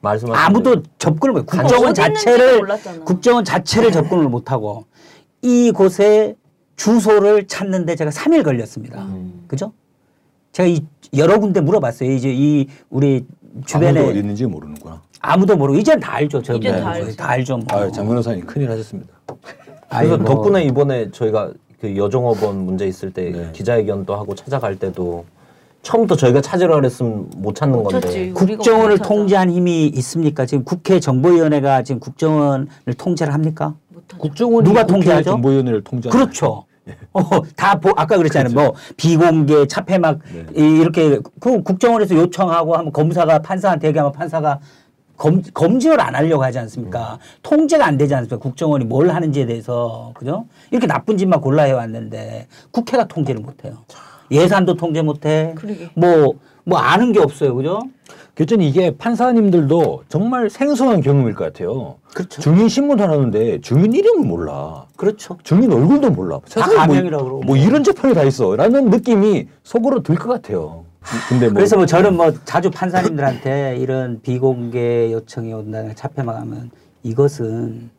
말씀하신 아무도 대로. 접근을 못. 국정원 자체를. 국정원 자체를 접근을 못 하고 이곳에 주소를 찾는데 제가 3일 걸렸습니다. 음. 그죠? 제가 이 여러 군데 물어봤어요. 이제 이 우리 주변에 아무도 어디 있는지 모르는구나. 모르고 이제는 다 알죠. 저 이제는 뭐, 다 알죠. 다 알죠. 뭐. 아, 장 변호사님 큰일 하셨습니다. 그래서 뭐. 덕분에 이번에 저희가 그 여종업원 문제 있을 때 네. 기자회견도 하고 찾아갈 때도 처음부터 저희가 찾으라 그랬으면 못 찾는 건데. 우리가 국정원을. 통제한 힘이 있습니까? 지금 국회 정보위원회가 지금 국정원을 통제를 합니까? 국정원이 누가 통제하죠? 정보위원회를 통제. 그렇죠. *laughs* 어, 다 보, 아까 그랬잖아요. 뭐 비공개 차폐막 이- 이렇게 그 국정원에서 요청하고 하면 검사가 판사한테 얘기하면 판사가 검, 검증을 안 하려고 하지 않습니까? 통제가 안 되지 않습니까? 국정원이 뭘 하는지에 대해서 그죠? 이렇게 나쁜 짓만 골라 해왔는데 국회가 통제를 못 해요. 예산도 통제 못해. 그러게. 뭐뭐 아는 게 없어요, 그죠? 결전 이게 판사님들도 정말 생소한 경험일 것 같아요. 그렇죠. 증인 신문 하는데 증인 이름을 몰라. 그렇죠. 증인 얼굴도 몰라. 세상에 가명이라고 뭐, 그러고. 뭐 이런 재판이 다 있어. 라는 느낌이 속으로 들 것 같아요. 근데 뭐 그래서 뭐 저는 뭐 자주 판사님들한테 이런 비공개 요청이 온다는 차폐막 하면 이것은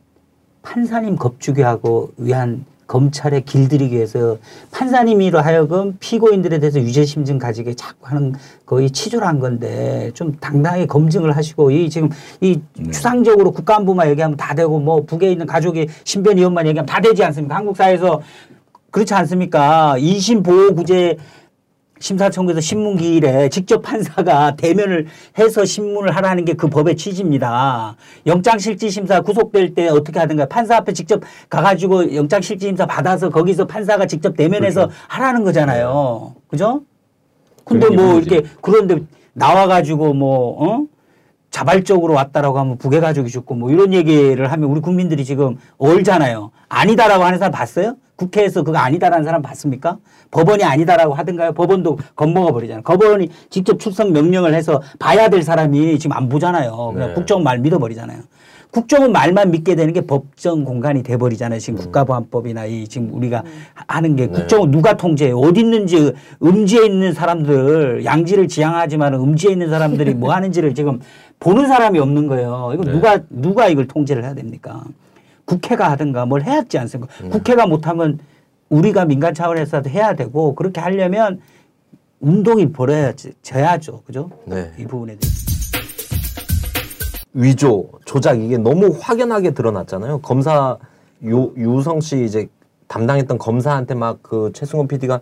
판사님 겁주기하고 위한 검찰에 길들이기 위해서 판사님이로 하여금 피고인들에 대해서 유죄 심증 가지게 자꾸 하는 거의 치졸한 건데 좀 당당하게 검증을 하시고 이 지금 이 추상적으로 국가안보만 얘기하면 다 되고 뭐 북에 있는 가족이 신변 위험만 얘기하면 다 되지 않습니까? 한국 사회에서 그렇지 않습니까? 이심 보호 구제 심사청구에서 신문기일에 직접 판사가 대면을 해서 신문을 하라는 게 그 법의 취지입니다. 영장실질심사 구속될 때 어떻게 하든가 판사 앞에 직접 가가지고 영장실질심사 받아서 거기서 판사가 직접 대면해서 하라는 거잖아요. 그죠? 근데 뭐. 이렇게 그런데 나와가지고 뭐, 어? 자발적으로 왔다라고 하면 북의 가족이 죽고 뭐 이런 얘기를 하면 우리 국민들이 지금 얼잖아요. 아니다라고 하는 사람 봤어요? 국회에서 그거 아니다라는 사람 봤습니까? 법원이 아니다라고 하든가요? 법원도 겁먹어 버리잖아요. 법원이 직접 출석 명령을 해서 봐야 될 사람이 지금 안 보잖아요. 그냥 네. 국정 말 믿어버리잖아요. 국정은 말만 믿게 되는 게 법정 공간이 돼버리잖아요. 지금 국가보안법이나 이 지금 우리가 하는 게 국정은 누가 통제해요? 어디 있는지 음지에 있는 사람들 양지를 지향하지만 음지에 있는 사람들이 뭐 하는지를 지금 보는 사람이 없는 거예요. 이거 누가 누가 이걸 통제를 해야 됩니까? 국회가 하든가 뭘 해야 하지 않습니까? 국회가 못하면 우리가 민간 차원에서도 해야 되고 그렇게 하려면 운동이 벌어야지 져야죠. 그죠? 네. 이 부분에 대해서. 위조, 조작 이게 너무 확연하게 드러났잖아요. 검사 유, 유성 씨 이제 담당했던 검사한테 막 그 최승호 PD가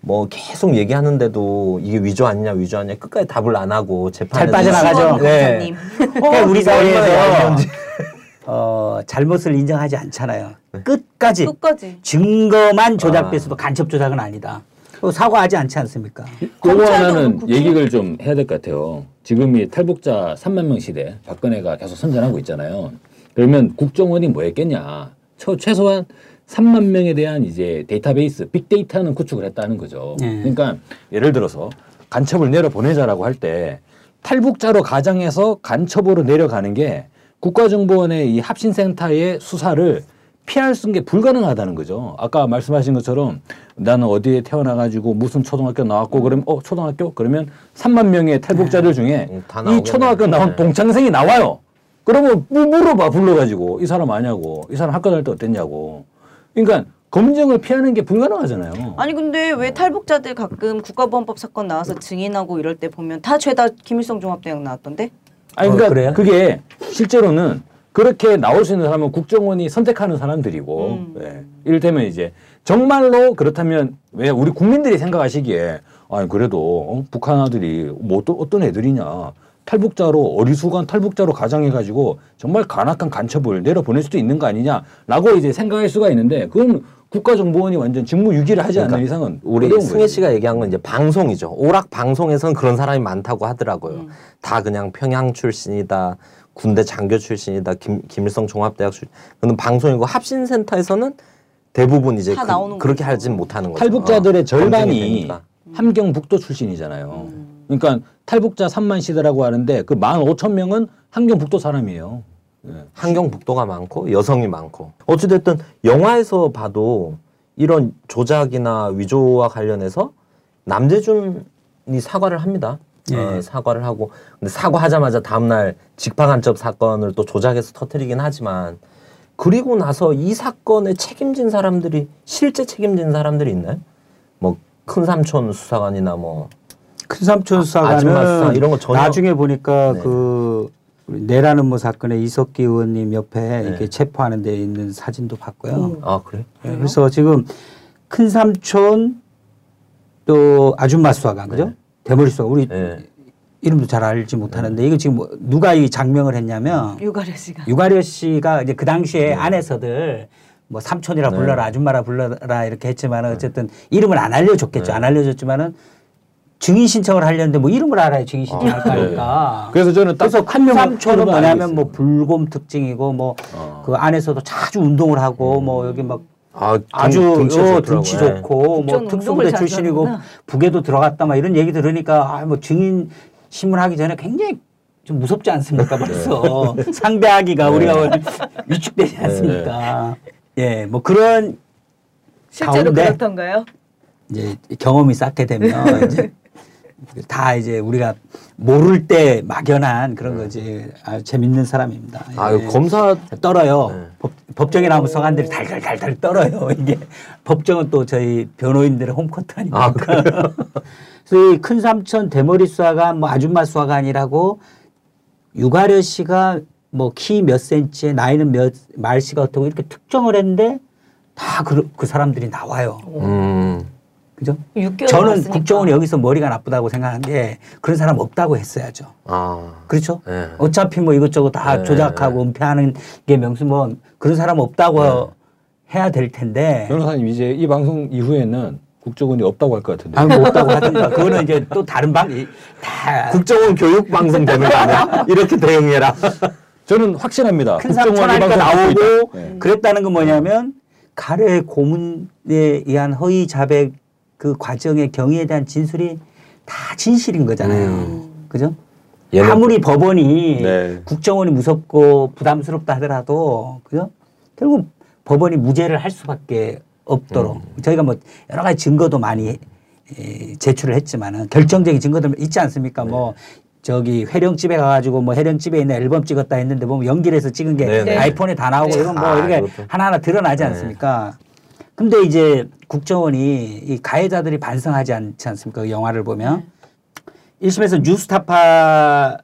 뭐 계속 얘기하는데도 이게 위조 아니냐 위조 아니냐 끝까지 답을 안 하고 재판에 잘 빠져나가죠. 네. 그러니까 우리 얼마나 *laughs* 사회에서 얄미운지. *laughs* 어, 잘못을 인정하지 않잖아요. 끝까지 끝까지. 증거만 조작됐어도 간첩 조작은 아니다. 그거 사과하지 않지 않습니까? 요거 검찰도 하나는 얘기를 좀 해야 될 것 같아요. 지금이 탈북자 3만 명 시대 박근혜가 계속 선전하고 있잖아요. 그러면 국정원이 뭐 했겠냐? 처, 최소한 3만 명에 대한 이제 데이터베이스, 빅데이터는 구축을 했다는 거죠. 네. 그러니까 예를 들어서 간첩을 내려 보내자라고 할 때 탈북자로 가정해서 간첩으로 내려가는 게 국가정보원의 이 합신센터의 수사를 피할 수 있는 게 불가능하다는 거죠. 아까 말씀하신 것처럼 나는 어디에 태어나가지고 무슨 초등학교 나왔고 그러면 어 초등학교 그러면 3만 명의 탈북자들 중에 음, 다 이. 초등학교 나온 네. 동창생이 나와요. 그러면 뭐 물어봐 불러가지고 이 사람 아냐고 이 사람 학교 다닐 때 어땠냐고. 그러니까 검증을 피하는 게 불가능하잖아요. 아니 근데 왜 탈북자들 가끔 국가보안법 사건 나와서 증인하고 이럴 때 보면 다 죄다 김일성 종합대학 나왔던데? 아니 어, 그러니까 그래요? 그게 실제로는 그렇게 나올 수 있는 사람은 국정원이 선택하는 사람들이고 음. 예. 이를테면 이제 정말로 그렇다면 왜 우리 국민들이 생각하시기에 아니 그래도 어? 북한 아들이 뭐 어떤, 어떤 애들이냐 탈북자로 어리숙한 탈북자로 가장해가지고 정말 간악한 간첩을 내려보낼 수도 있는 거 아니냐라고 이제 생각할 수가 있는데 그건 국가정보원이 완전 직무유기를 하지 않는 그러니까 이상은 우리 승혜. 씨가 얘기한 건 이제 방송이죠. 오락 방송에선 그런 사람이 많다고 하더라고요. 다 그냥 평양 출신이다, 군대 장교 출신이다, 김, 김일성 종합대학 출신. 그는 방송이고 합신센터에서는 대부분 이제 다 그, 나오는 그렇게 거죠. 하진 못하는 거죠. 탈북자들의 어, 절반이. 함경북도 출신이잖아요. 음. 그러니까 탈북자 3만 시대라고 하는데 그 1만 5천 명은 함경북도 사람이에요. 예. 한경북도가 많고 여성이 많고 어찌됐든 영화에서 봐도 이런 조작이나 위조와 관련해서 남재준이 사과를 합니다. 어, 사과를 하고 근데 사과하자마자 다음날 직파간첩 사건을 또 조작해서 터뜨리긴 하지만 그리고 나서 이 사건에 책임진 사람들이 실제 책임진 사람들이 있나요? 뭐 큰삼촌 수사관이나 뭐 큰 삼촌 아, 아줌마 수사 수사관은 이런 거 전혀- 나중에 보니까 네. 그 우리 내라는 뭐 사건에 이석기 의원님 옆에 네. 이렇게 체포하는 데 있는 사진도 봤고요. 아 그래? 예, 그래서 지금 큰 삼촌 또 아줌마 수사관 그죠? 네. 대머리수가 우리 예. 이름도 잘 알지 못하는데 이거 지금 뭐 누가 이 장명을 했냐면 유가려 씨가. 유가려 씨가 이제 그 네. 당시에 안에서들 뭐 삼촌이라 불러라 아줌마라 불러라 이렇게 했지만 네. 은 어쨌든 이름을 안 알려줬겠죠 안 알려줬지만은 증인 신청을 하려는데 뭐 이름을 알아야 증인 신청할 거 아닙니까. 그래서 저는 딱 그래서 삼촌은 뭐냐면 뭐 불곰 특징이고 뭐그 안에서도 자주 운동을 하고 뭐 여기 막 아, 등치가 어. 등치 예. 좋고 뭐 국정은 특수부대 출신이고 하는구나. 북에도 들어갔다 막 이런 얘기 들으니까 아, 뭐 증인 신문하기 전에 굉장히 좀 무섭지 않습니까 벌써? *laughs* 상대하기가 우리가 오늘 위축되지 않습니까? 예 뭐 그런 실제로 가운데 그렇던가요? 이제 경험이 쌓게 되면 *laughs* 이제 다 이제 우리가 모를 때 막연한 그런 거지 아주 재밌는 사람입니다. 아, 예. 검사 떨어요. 네. 법, 법정에 나오면 서간들이 달달달달 떨어요. *laughs* 이게 법정은 또 저희 변호인들의 홈코트 아닙니까? 아, 그래요? *laughs* 그래서 이 큰 삼촌 대머리 수사관, 뭐 아줌마 수사관이라고 유가려 씨가 뭐 키 몇 센치에 나이는 몇 말씨가 어떻고 이렇게 특정을 했는데 다그 사람들이 나와요. 음. 그죠? 6개월 저는 국정원이 여기서 머리가 나쁘다고 생각한 게 그런 사람 없다고 했어야죠. 아. 그렇죠? 예. 어차피 뭐 이것저것 다 네, 조작하고 은폐하는 게 명수 뭐 그런 사람 없다고 네. 해야 될 텐데 변호사님 이제 이 방송 이후에는 국정원이 없다고 할 것 같은데. 아무 뭐 없다고 하든가 그거는 이제 또 다른 방이 다 국정원 교육 방송 되는 거 아니야? 이렇게 대응해라. 저는 확신합니다. 큰 삼촌 국정원이 하니까 방송 듣고 나오고 있다. 예. 그랬다는 건 뭐냐면 가래 고문에 의한 허위 자백 그 과정의 경위에 대한 진술이 다 진실인 거잖아요. 그죠? 얘는 아무리 법원이 네. 국정원이 무섭고 부담스럽다 하더라도 그죠? 결국 법원이 무죄를 할 수밖에 없도록 저희가 뭐 여러 가지 증거도 많이 에, 제출을 했지만은 결정적인 증거들 있지 않습니까? 뭐 저기 회령집에 가가지고 뭐 회령집에 있는 앨범 찍었다 했는데 보면 연길에서 찍은 게 네, 네. 아이폰에 다 나오고 이건 뭐 아, 이렇게 그것도. 하나하나 드러나지 않습니까? 근데 이제 국정원이 이 가해자들이 반성하지 않지 않습니까? 그 영화를 보면 일심에서 뉴스타파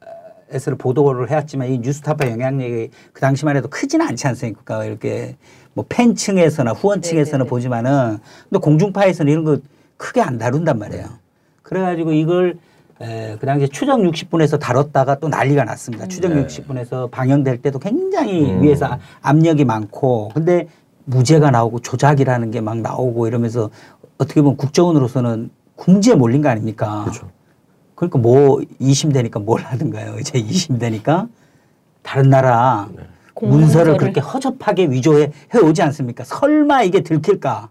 에서 보도를 해왔지만 이 뉴스타파 영향력이 그 당시만 해도 크지는 않지 않습니까? 이렇게 뭐 팬층에서나 후원층에서는 네네네. 보지만은 근데 공중파에서는 이런 거 크게 안 다룬단 말이에요. 그래가지고 이걸 에, 그 당시에 추정 60분에서 다뤘다가 또 난리가 났습니다. 추정 네. 60분에서 방영될 때도 굉장히 음. 위에서 압력이 많고 근데 무죄가 나오고 조작이라는 게 막 나오고 이러면서 어떻게 보면 국정원으로서는 궁지에 몰린 거 아닙니까? 그렇죠. 그러니까 뭐 2심 되니까 뭘 하든가요. 이제 2심 되니까 다른 나라 공문서를. 문서를 그렇게 허접하게 위조해 해 오지 않습니까? 설마 이게 들킬까?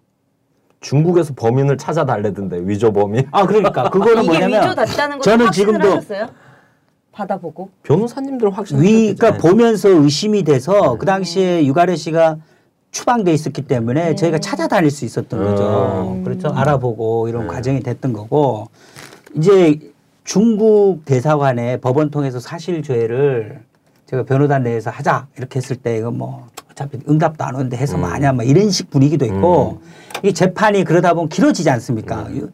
중국에서 범인을 찾아달래던데 위조 범인. 아 그러니까 그거는 뭐냐면 저는 지금도 하셨어요? 받아보고. 변호사님들 확신. 위, 그러니까 보면서 의심이 돼서 음. 그 당시에 유가래 씨가 추방돼 있었기 때문에 음. 저희가 찾아다닐 수 있었던 거죠. 음. 그렇죠. 알아보고 이런 네. 과정이 됐던 거고 이제 중국 대사관에 법원 통해서 사실 조회를 제가 변호단 내에서 하자 이렇게 했을 때 이거 뭐 어차피 응답도 안 오는데 해서 뭐 음. 하냐 뭐 이런 식 분위기도 있고 이 재판이 그러다 보면 길어지지 않습니까? 유-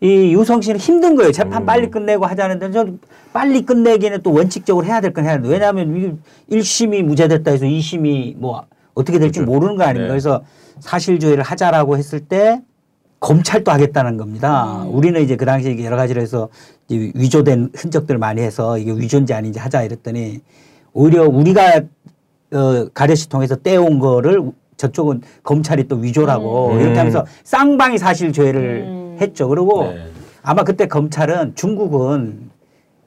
이 유성 씨는 힘든 거예요. 재판 음. 빨리 끝내고 하자는데 저 빨리 끝내기는 또 원칙적으로 해야 될 건 해야 돼. 왜냐하면 이 1심이 무죄됐다 해서 2심이 뭐 어떻게 될지 모르는 거 아닙니까? 네. 그래서 사실조회를 하자라고 했을 때 검찰도 하겠다는 겁니다. 우리는 이제 그 당시에 여러 가지로 해서 위조된 흔적들을 많이 해서 이게 위조인지 아닌지 하자 이랬더니 오히려 우리가 어, 가려시 통해서 떼온 거를 저쪽은 검찰이 또 위조라고 음. 이렇게 하면서 쌍방이 사실 조회를 음. 했죠. 그리고 네. 아마 그때 검찰은 중국은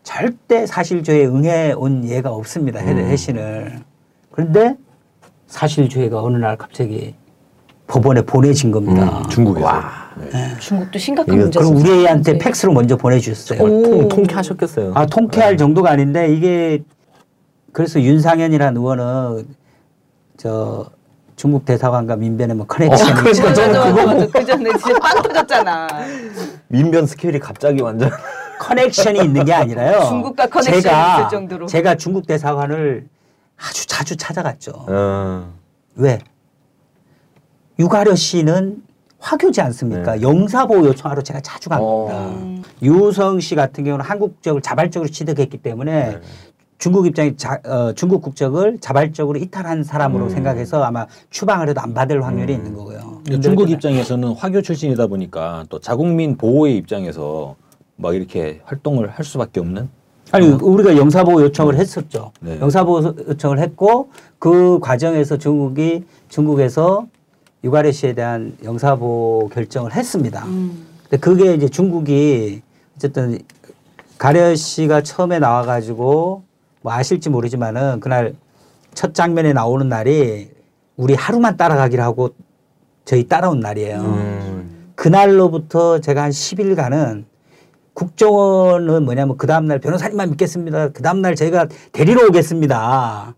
절대 사실 조회에 응해 온 예가 없습니다. 해- 음. 해신을. 그런데 사실조회가 어느 날 갑자기 법원에 보내진 겁니다. 음, 중국에서. 중국도 심각한 문제죠. 그럼 우리한테 팩스로 먼저 보내주셨어요. 오. 통, 통쾌하셨겠어요. 아, 통쾌할 정도가 아닌데 이게 그래서 윤상현이라는 의원은 저 중국 대사관과 민변의 뭐 커넥션이 어, 그러니까 저는 그거 맞아. 그 전에 진짜 빵 터졌잖아. 민변 스케일이 갑자기 완전. 커넥션이 있는 게 아니라요. 중국과 커넥션이 제가, 있을 정도로. 제가 중국 대사관을 아주 자주 찾아갔죠. 어. 왜? 유가려 씨는 화교지 않습니까? 네. 영사보호 요청하러 제가 자주 간 어. 겁니다. 유성 씨 같은 경우는 한국 국적을 자발적으로 취득했기 때문에 네. 중국 입장에 자, 어, 중국 국적을 자발적으로 이탈한 사람으로 음. 생각해서 아마 추방을 해도 안 받을 확률이 있는 거고요. 중국 입장에서는 화교 출신이다 보니까 또 자국민 보호의 입장에서 막 이렇게 활동을 할 수밖에 없는 아니 우리가 영사보호 요청을 했었죠. 네. 영사보호 요청을 했고 그 과정에서 중국이 중국에서 유가래 씨에 대한 영사보호 결정을 했습니다. 근데 그게 이제 중국이 어쨌든 가려 씨가 처음에 나와가지고 뭐 아실지 모르지만은 그날 첫 장면에 나오는 날이 우리 하루만 따라가기로 하고 저희 따라온 날이에요. 음. 그날로부터 제가 한 10일간은 국정원은 뭐냐면 그 다음날 변호사님만 믿겠습니다. 그 다음날 저희가 데리러 오겠습니다.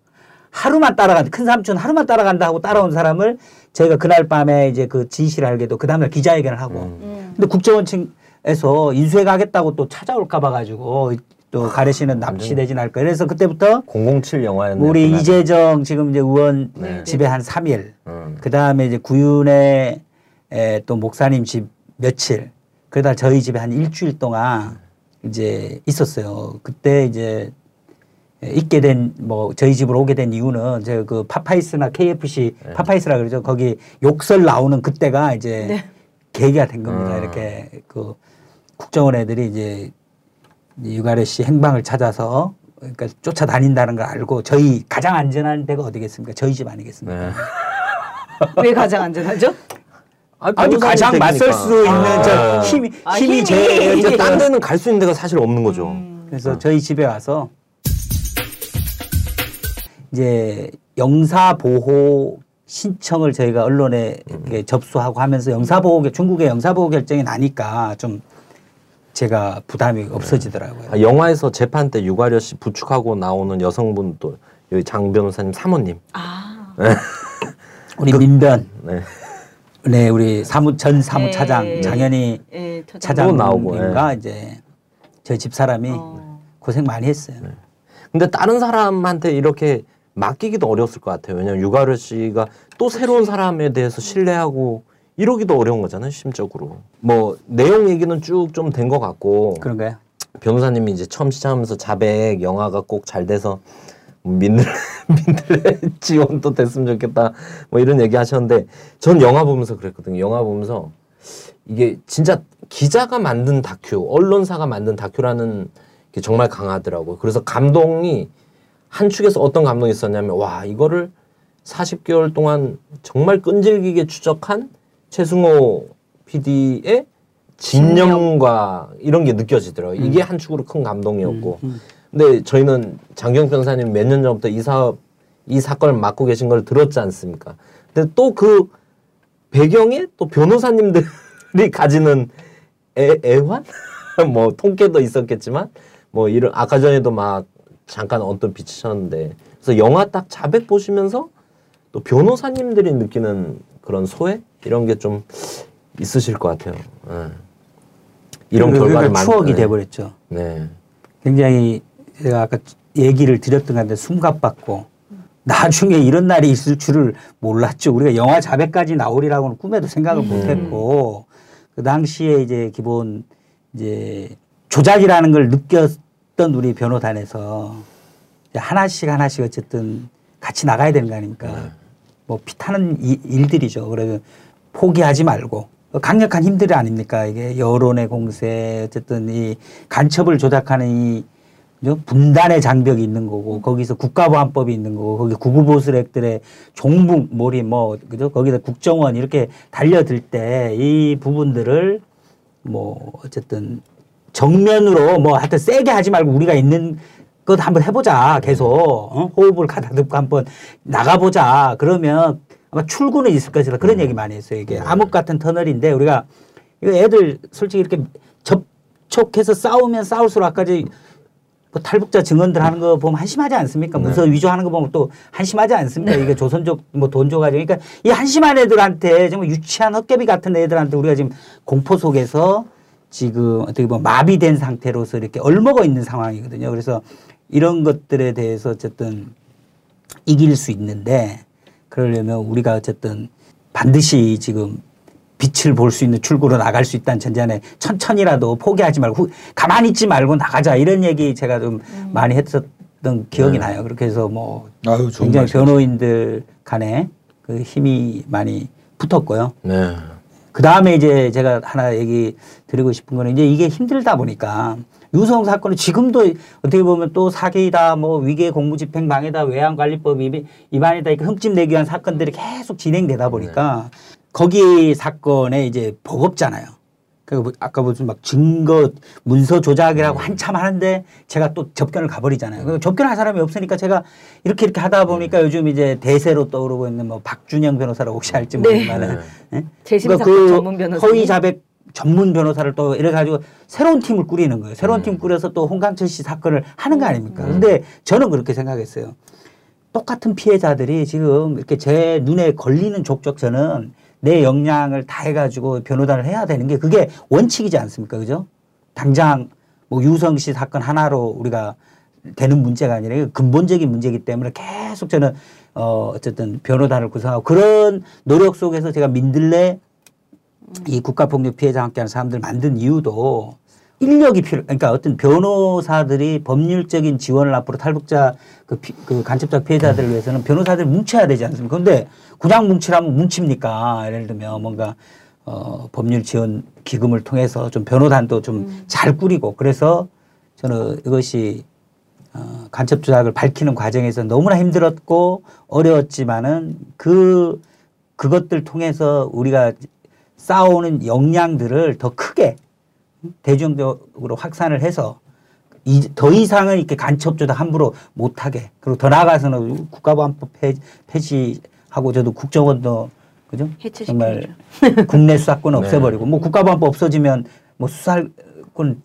하루만 따라간 큰 삼촌 하루만 따라간다 하고 따라온 사람을 저희가 그날 밤에 이제 그 진실을 알게도 그 다음날 기자회견을 하고 음. 근데 국정원 층에서 인수해 가겠다고 또 찾아올까 봐 가지고 또 가래 씨는 납치되진 않을 거예요. 그래서 그때부터 007 영화였네요. 우리 그날. 이재정 지금 이제 의원 네. 집에 한 3일 음. 그 다음에 이제 구윤의 에, 또 목사님 집 며칠, 그러다 저희 집에 한 일주일 동안 이제 있었어요. 그때 이제 있게 된 뭐 저희 집으로 오게 된 이유는 제가 그 파파이스나 KFC 네. 파파이스라 그러죠. 거기 욕설 나오는 그때가 이제 네. 계기가 된 겁니다. 음. 이렇게 그 국정원 애들이 이제 유가래 씨 행방을 찾아서 그러니까 쫓아다닌다는 걸 알고 저희 가장 안전한 데가 어디겠습니까? 저희 집 아니겠습니까? 네. 왜 가장 안전하죠? 아니 변호사님 가장. 맞설 수 있는 아. 저 힘이 아, 힘이 힘이. 제일 이제 딴 데는 갈 수 있는 데가 사실 없는 거죠. 음. 그래서 저희 집에 와서 이제 영사 보호 신청을 저희가 언론에 이렇게 접수하고 하면서 영사 보호 중국의 영사 보호 결정이 나니까 좀 제가 부담이 없어지더라고요. 아, 영화에서 재판 때 유가려 씨 부축하고 나오는 여성분도 여기 장 변호사님 사모님. 아. 우리 민변 네. 네 우리 사무 전 사무차장 네. 장현희 예, 저또 나오고, 차장님과 이제 저희 집 사람이 어. 고생 많이 했어요. 근데 다른 사람한테 이렇게 맡기기도 어려웠을 것 같아요. 왜냐면 유가려 씨가 또 새로운 사람에 대해서 신뢰하고 이러기도 어려운 거잖아요, 심적으로. 뭐 내용 얘기는 쭉 좀 된 것 같고 그런가요? 변호사님이 이제 처음 시작하면서 자백 영화가 꼭 잘 돼서 민들 *laughs* 민들레 지원도 됐으면 좋겠다 뭐 이런 얘기 하셨는데 전 영화 보면서 그랬거든요. 영화 보면서 이게 진짜 기자가 만든 다큐, 언론사가 만든 다큐라는 게 정말 강하더라고요. 그래서 감동이 한 축에서 어떤 감동이 있었냐면 와 이거를 40개월 동안 정말 끈질기게 추적한 최승호 PD의 진념과 이런 게 느껴지더라고요. 이게 한 축으로 큰 감동이었고. 근데 저희는 장경 변사님 몇 년 전부터 이 사업, 이 사건을 맡고 계신 걸 들었지 않습니까? 근데 또 그 배경에 또 변호사님들이 *laughs* 가지는 애, 애환? *laughs* 뭐 통깨도 있었겠지만 뭐 이런 아까 전에도 막 잠깐 어떤 비치셨는데 그래서 영화 딱 자백 보시면서 또 변호사님들이 느끼는 그런 소외 이런 게 좀 있으실 것 같아요. 예. 이런 그러니까 결과를 만 추억이 네. 돼버렸죠. 네. 굉장히 제가 아까 얘기를 드렸던 건데 숨갑받고 나중에 이런 날이 있을 줄을 몰랐죠. 우리가 영화 자백까지 나오리라고는 꿈에도 생각을 못했고 그 당시에 이제 기본 이제 조작이라는 걸 느꼈던 우리 변호단에서 하나씩 하나씩 어쨌든 같이 나가야 되는 거 아닙니까? 뭐 피타는 이- 일들이죠. 그래서 포기하지 말고 강력한 힘들이 아닙니까? 이게 여론의 공세 어쨌든 이 간첩을 조작하는 이? 분단의 장벽이 있는 거고 거기서 국가보안법이 있는 거고 거기 구구보수렉들의 종북 몰이 뭐 그죠? 거기다 국정원 이렇게 달려들 때 이 부분들을 뭐 어쨌든 정면으로 뭐 하여튼 세게 하지 말고 우리가 있는 것 한번 해보자 계속. 어? 호흡을 가다듬고 한번 나가보자. 그러면 아마 출구는 있을 것이다. 그런 얘기 많이 했어요 이게. 암흑 같은 터널인데 우리가 이거 애들 솔직히 이렇게 접촉해서 싸우면 싸울수록 아까지 뭐 탈북자 증언들 하는 거 보면 한심하지 않습니까? 문서 위조하는 거 보면 또 한심하지 않습니까? 이게 조선족 뭐돈 줘가지고 그러니까 이 한심한 애들한테 정말 유치한 헛개비 같은 애들한테 우리가 지금 공포 속에서 지금 어떻게 보면 마비된 상태로서 이렇게 얼먹어 있는 상황이거든요. 그래서 이런 것들에 대해서 어쨌든 이길 수 있는데 그러려면 우리가 어쨌든 반드시 지금 빛을 볼 수 있는 출구로 나갈 수 있다는 전제안에 천천히라도 포기하지 말고 후- 가만히 있지 말고 나가자 이런 얘기 제가 좀 많이 했었던 기억이 나요. 그렇게 해서 뭐 아유, 굉장히. 변호인들 간에 그 힘이 많이 붙었고요. 네. 그 다음에 이제 제가 하나 얘기 드리고 싶은 거는 이제 이게 힘들다 보니까 유성 사건은 지금도 어떻게 보면 또 사기다, 뭐 위계 공무집행 방해다, 외환관리법 위반- 위반이다, 이렇게 흠집 내기 위한 사건들이 계속 진행되다 보니까 거기 사건에 이제 버겁잖아요. 그뭐 아까 무슨 막 증거 문서 조작이라고 한참 하는데 제가 또 접견을 가버리잖아요. 그 접견할 사람이 없으니까 제가 이렇게 이렇게 하다 보니까 요즘 이제 대세로 떠오르고 있는 뭐 박준영 변호사라고 혹시 알지 네. 모르지만은 예? 재심 그러니까 사건 전문 변호사. 허위 자백 전문 변호사를 또 이래 가지고 새로운 팀을 꾸리는 거예요. 새로운 팀 꾸려서 또 홍강철 씨 사건을 하는 거 아닙니까? 근데 저는 그렇게 생각했어요. 똑같은 피해자들이 지금 이렇게 제 눈에 걸리는 족족 저는 내 역량을 다 해가지고 변호단을 해야 되는 게 그게 원칙이지 않습니까? 그죠? 당장 뭐 유성 씨 사건 하나로 우리가 되는 문제가 아니라 근본적인 문제이기 때문에 계속 저는 어 어쨌든 변호단을 구성하고 그런 노력 속에서 제가 민들레 이 국가폭력 피해자와 함께하는 사람들 만든 이유도 인력이 필요, 그러니까 어떤 변호사들이 법률적인 지원을 앞으로 탈북자 그, 피- 그 간첩자 피해자들을 위해서는 변호사들이 뭉쳐야 되지 않습니까? 근데 그냥 뭉치라면 뭉칩니까? 예를 들면 뭔가 어, 법률 지원 기금을 통해서 좀 변호단도 좀잘 꾸리고 그래서 저는 이것이 어, 간첩 조작을 밝히는 과정에서 너무나 힘들었고 어려웠지만은 그 그것들 통해서 우리가 쌓아오는 역량들을 더 크게 대중적으로 확산을 해서 이, 더 이상은 이렇게 간첩 조작 함부로 못하게 그리고 더 나아가서는 국가보안법 폐, 폐지하고 저도 국정원도 그죠? 정말 *laughs* 국내 수사권 없애버리고 뭐 국가보안법 없어지면 뭐 수사권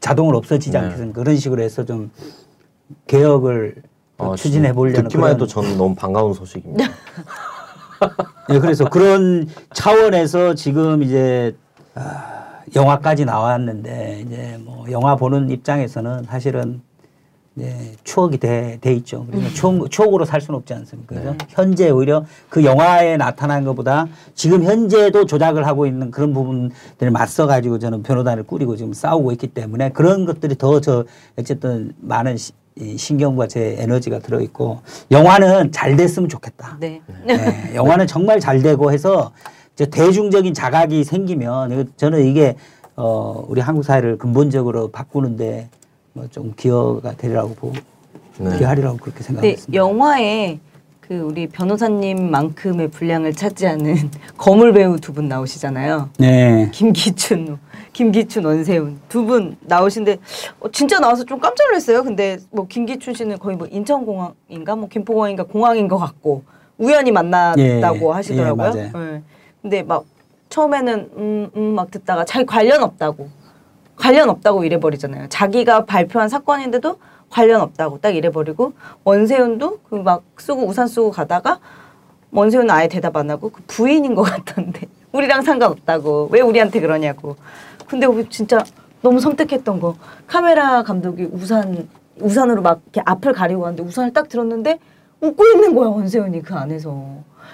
자동으로 없어지지 네. 않겠습니까? 그런 식으로 해서 좀 개혁을 어, 추진해 보려는 듣기만 해도 저는 너무 반가운 소식입니다. 예, *laughs* 그래서 그런 차원에서 지금 이제 아, 영화까지 나왔는데 이제 뭐 영화 보는 입장에서는 사실은 이제 추억이 돼, 돼 있죠. 그래서 추억, 추억으로 살 수는 없지 않습니까? 그죠? 현재 오히려 그 영화에 나타난 것보다 지금 현재도 조작을 하고 있는 그런 부분들을 맞서 가지고 저는 변호단을 꾸리고 지금 싸우고 있기 때문에 그런 것들이 더 저 어쨌든 많은 시- 이 신경과 제 에너지가 들어 있고 영화는 잘 됐으면 좋겠다. 네. 네, 영화는 정말 잘 되고 해서 이제 대중적인 자각이 생기면 저는 이게 어 우리 한국 사회를 근본적으로 바꾸는데 뭐 좀 기여가 되리라고 보고 네. 기여하리라고 그렇게 근데 생각했습니다. 영화에 그 우리 변호사님만큼의 분량을 차지하는 *laughs* 거물 배우 두 분 나오시잖아요. 네. 김기춘, 김기춘, 원세훈 두 분 나오신데 어, 진짜 나와서 좀 깜짝 놀랐어요. 근데 뭐 김기춘 씨는 거의 뭐 인천공항인가 뭐 김포공항인가 공항인 것 같고 우연히 만났다고 예, 하시더라고요. 예, 맞아요. 예. 근데 막 처음에는 음 음 막 듣다가 자기 관련 없다고. 관련 없다고 이래버리잖아요. 자기가 발표한 사건인데도 관련 없다고 딱 이래버리고 원세훈도 그 막 쓰고 우산 쓰고 가다가 원세훈은 아예 대답 안 하고 그 부인인 것 같던데. *laughs* 우리랑 상관없다고. 왜 우리한테 그러냐고. 근데 그 진짜 너무 섬뜩했던 거. 카메라 감독이 우산 우산으로 막 이렇게 앞을 가리고 하는데 우산을 딱 들었는데 웃고 있는 거야 원세훈이 그 안에서.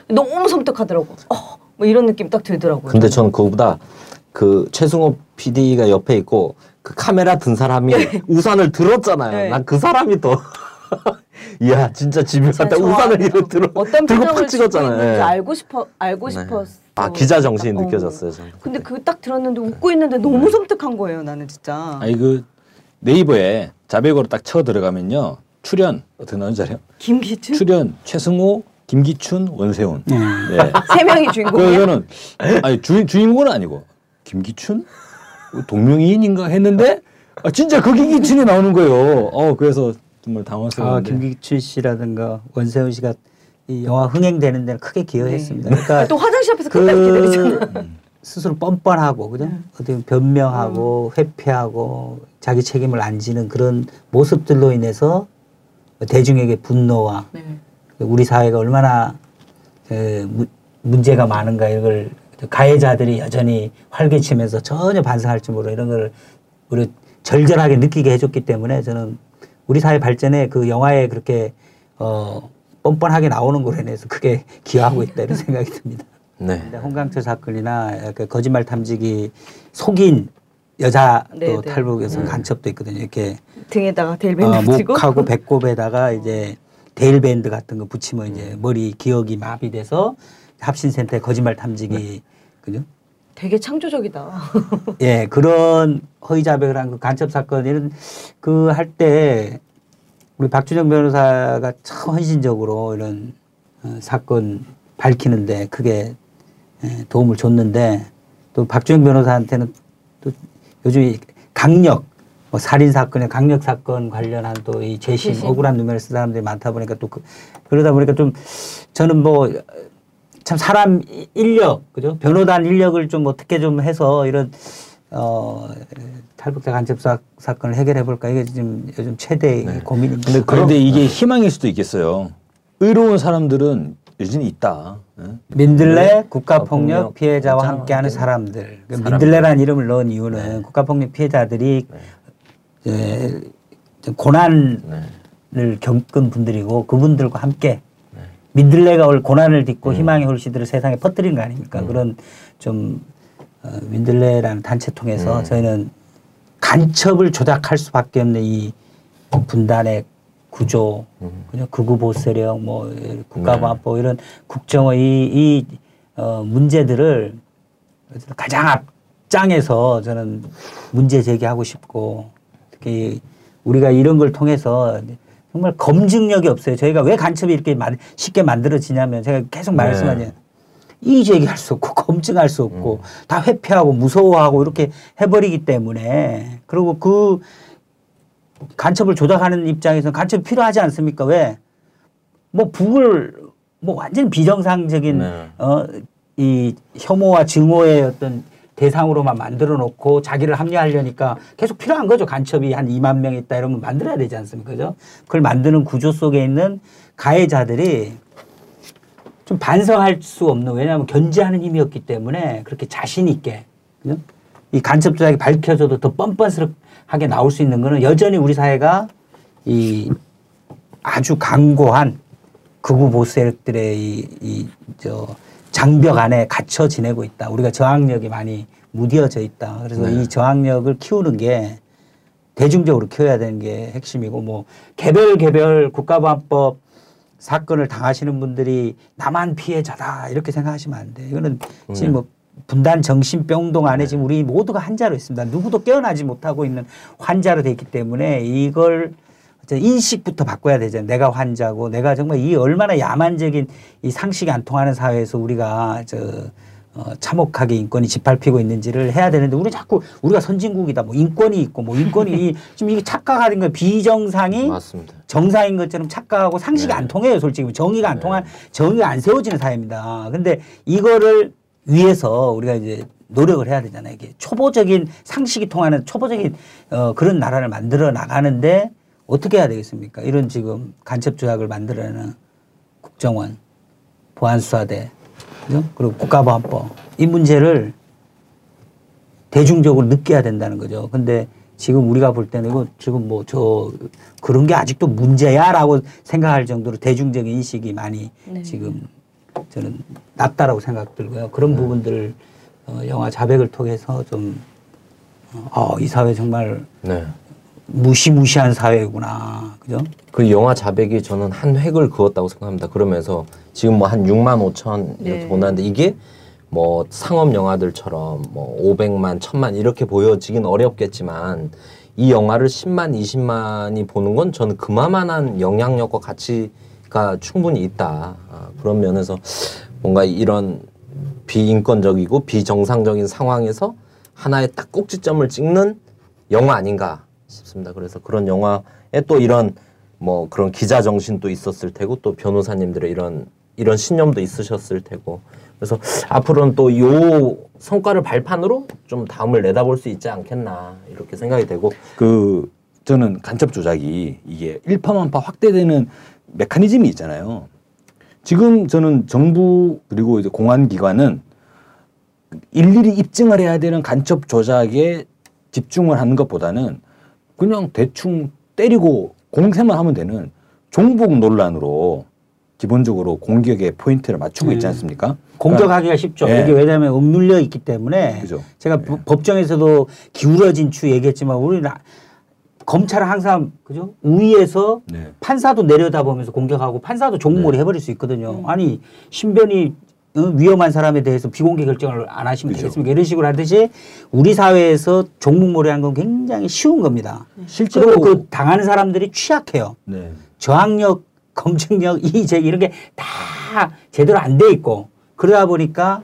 너무 섬뜩하더라고. 어 뭐 이런 느낌 딱 들더라고요 근데 전 그거보다 그 최승호 PD가 옆에 있고 그 카메라 든 사람이 우산을 들었잖아요. 네. 난그 사람이 더 *laughs* 이야 진짜 집에 갔다 우산을 이렇게 들어 어떤 들고 표정을 팍 찍었잖아요. 예. 알고 싶어 알고 네. 싶었어. 아 기자 정신이 어. 느껴졌어요. 저는. 근데 그 딱 들었는데 웃고 있는데 너무 섬뜩한 거예요. 나는 진짜. 아니 그 네이버에 자백으로 딱 쳐 들어가면요 출연 어떻게 나오는지 알아요? 김기춘 출연 최승호, 김기춘, 원세훈. 네. 네. *laughs* 세 명이 주인공이야. 그래서는 아니 주인 주인공은 아니고 김기춘 동명이인인가 했는데 아, 진짜 그 김기춘이 나오는 거예요. 어 그래서 정말 아, 당황스러운데. 김기춘 씨라든가 원세훈 씨가 이 영화 흥행되는 데는 크게 기여했습니다. 아, 그러니까 또 화장실 앞에서. 그 스스로 뻔뻔하고 그죠? 어떻게 보면 변명하고 회피하고 자기 책임을 안 지는 그런 모습들로 인해서 대중에게 분노와 네. 우리 사회가 얼마나 그 무- 문제가 많은가 이걸 가해자들이 여전히 활개치면서 전혀 반성할 줄 모르는 이런 걸 우리 절절하게 느끼게 해줬기 때문에 저는 우리 사회 발전에 그 영화에 그렇게 어 뻔뻔하게 나오는 걸로 인해서 크게 기여하고 있다 이런 생각이 듭니다. 네. 홍강철 사건이나 그 거짓말 탐지기 속인 여자 또 네, 네. 탈북 여성 간첩도 있거든요. 이렇게 등에다가 어, 델벤을 치고. 목하고 배꼽에다가 이제 데일밴드 같은 거 붙이면 이제 머리 기억이 마비돼서 합신센터에 거짓말 탐지기 그죠? 되게 창조적이다. *laughs* 예, 그런 허위 자백을 한 그 간첩 사건 이런 그 할 때 우리 박준영 변호사가 참 헌신적으로 이런 어, 사건 밝히는데 크게 예, 도움을 줬는데 또 박준영 변호사한테는 또 요즘 이 강력 뭐 살인 사건에 강력 사건 관련한 또이 재심 재심. 억울한 누명을 쓴 사람들이 많다 보니까 또 그, 그러다 보니까 좀 저는 뭐 참 사람 인력 그죠 변호단 인력을 좀 어떻게 좀 해서 이런 어 탈북자 간첩 사, 사건을 해결해 볼까 이게 지금 요즘 최대 의 고민입니다. 근데 그런데 이게 희망일 수도 있겠어요. 의로운 사람들은 여전히 있다. 응? 민들레 국가폭력 국가폭력 피해자와 함께하는 함께 사람들. 그 사람들. 민들레라는 이름을 넣은 이유는 국가폭력 피해자들이 에, 좀 고난을 겪은 분들이고 그분들과 함께 민들레가 올 고난을 딛고 희망의 홀씨들을 세상에 퍼뜨리는 거 아닙니까? 그런 좀 어, 민들레라는 단체 통해서 저희는 간첩을 조작할 수밖에 없는 이 분단의 구조, 그냥 극우 보수 세력, 뭐 국가보안법 이런 국정의 이, 이 어, 문제들을 가장 앞장에서 저는 문제 제기하고 싶고 특히 우리가 이런 걸 통해서 정말 검증력이 없어요. 저희가 왜 간첩이 이렇게 만- 쉽게 만들어지냐면 제가 계속 말씀하냐. 이의 제기할 수 없고 *laughs* 검증할 수 없고 다 회피하고 무서워하고 이렇게 해버리기 때문에 그리고 그 간첩을 조작하는 입장에서는 간첩이 필요하지 않습니까? 왜? 뭐 북을 뭐 완전 비정상적인 네. 어이 혐오와 증오의 어떤 대상으로만 만들어 놓고 자기를 합리화하려니까 계속 필요한 거죠. 간첩이 한 2만 명 있다 이러면 만들어야 되지 않습니까? 그죠? 그걸 만드는 구조 속에 있는 가해자들이 좀 반성할 수 없는 왜냐하면 견제하는 힘이었기 때문에 그렇게 자신 있게 그죠? 이 간첩 조작이 밝혀져도 더 뻔뻔스럽게 나올 수 있는 거는 여전히 우리 사회가 이 아주 강고한 극우 보수 세력들의 이, 이, 저, 장벽 안에 갇혀 지내고 있다. 우리가 저항력이 많이 무뎌져 있다. 그래서 이 저항력을 키우는 게 대중적으로 키워야 되는 게 핵심이고 뭐 개별 개별 국가보안법 사건을 당하시는 분들이 나만 피해자다 이렇게 생각하시면 안 돼. 이거는 지금 뭐 분단 정신 병동 안에 지금 우리 모두가 환자로 있습니다. 누구도 깨어나지 못하고 있는 환자로 돼 있기 때문에 이걸 인식부터 바꿔야 되잖아요. 내가 환자고 내가 정말 이 얼마나 야만적인 이 상식이 안 통하는 사회에서 우리가 저 어, 참혹하게 인권이 짓밟히고 있는지를 해야 되는데 우리 자꾸 우리가 선진국이다 뭐 인권이 있고 뭐 인권이 *laughs* 지금 이게 착각하는 거예요. 비정상이 맞습니다. 정상인 것처럼 착각하고 상식이 안 통해요, 솔직히. 정의가 안 통한, 정의가 안 세워지는 사회입니다. 근데 이거를 위해서 우리가 이제 노력을 해야 되잖아요. 이게 초보적인 상식이 통하는 초보적인 어, 그런 나라를 만들어 나가는데 어떻게 해야 되겠습니까? 이런 지금 간첩 조약을 만들어내는 국정원, 보안수사대, 그죠? 그리고 국가보안법. 이 문제를 대중적으로 느껴야 된다는 거죠. 근데 지금 우리가 볼 때는 이거 지금 뭐 저 그런 게 아직도 문제야라고 생각할 정도로 대중적인 인식이 많이 네. 지금 저는 낮다라고 생각 들고요. 그런 부분들을 어, 영화 자백을 통해서 좀 어, 이 사회 정말 네. 무시무시한 사회구나. 그죠? 그 영화 자백이 저는 한 획을 그었다고 생각합니다. 그러면서 지금 뭐 한 6만 5천 이렇게 네. 보는데 이게 뭐 상업 영화들처럼 뭐 500만, 1000만 이렇게 보여지긴 어렵겠지만 이 영화를 10만, 20만이 보는 건 저는 그만한 영향력과 가치가 충분히 있다. 아, 그런 면에서 뭔가 이런 비인권적이고 비정상적인 상황에서 하나의 딱 꼭지점을 찍는 영화 아닌가 싶습니다. 그래서 그런 영화에 또 이런 뭐 그런 기자 정신도 있었을 테고 또 변호사님들의 이런 이런 신념도 있으셨을 테고 그래서 앞으로는 또 요 성과를 발판으로 좀 다음을 내다볼 수 있지 않겠나 이렇게 생각이 되고 그 저는 간첩 조작이 이게 일파만파 확대되는 메커니즘이 있잖아요. 지금 저는 정부 그리고 이제 공안 기관은 일일이 입증을 해야 되는 간첩 조작에 집중을 하는 것보다는 그냥 대충 때리고 공세만 하면 되는 종북 논란으로 기본적으로 공격의 포인트를 맞추고 있지 네. 않습니까? 공격하기가 쉽죠. 예. 이게 왜냐하면 억눌려 있기 때문에 그죠. 제가 부- 법정에서도 기울어진 추 얘기했지만 우리는 아- 검찰은 항상 그죠 우위에서 네. 판사도 내려다보면서 공격하고 판사도 종몰이 해버릴 수 있거든요. 아니 신변이 어, 위험한 사람에 대해서 비공개 결정을 안 하시면 되겠습니까? 이런 식으로 하듯이 우리 사회에서 종북몰이하는 건 굉장히 쉬운 겁니다. 실제로 그리고 그 당하는 사람들이 취약해요. 네. 저항력, 검증력, *laughs* 이의제기 이런 게 다 제대로 안 돼 있고 그러다 보니까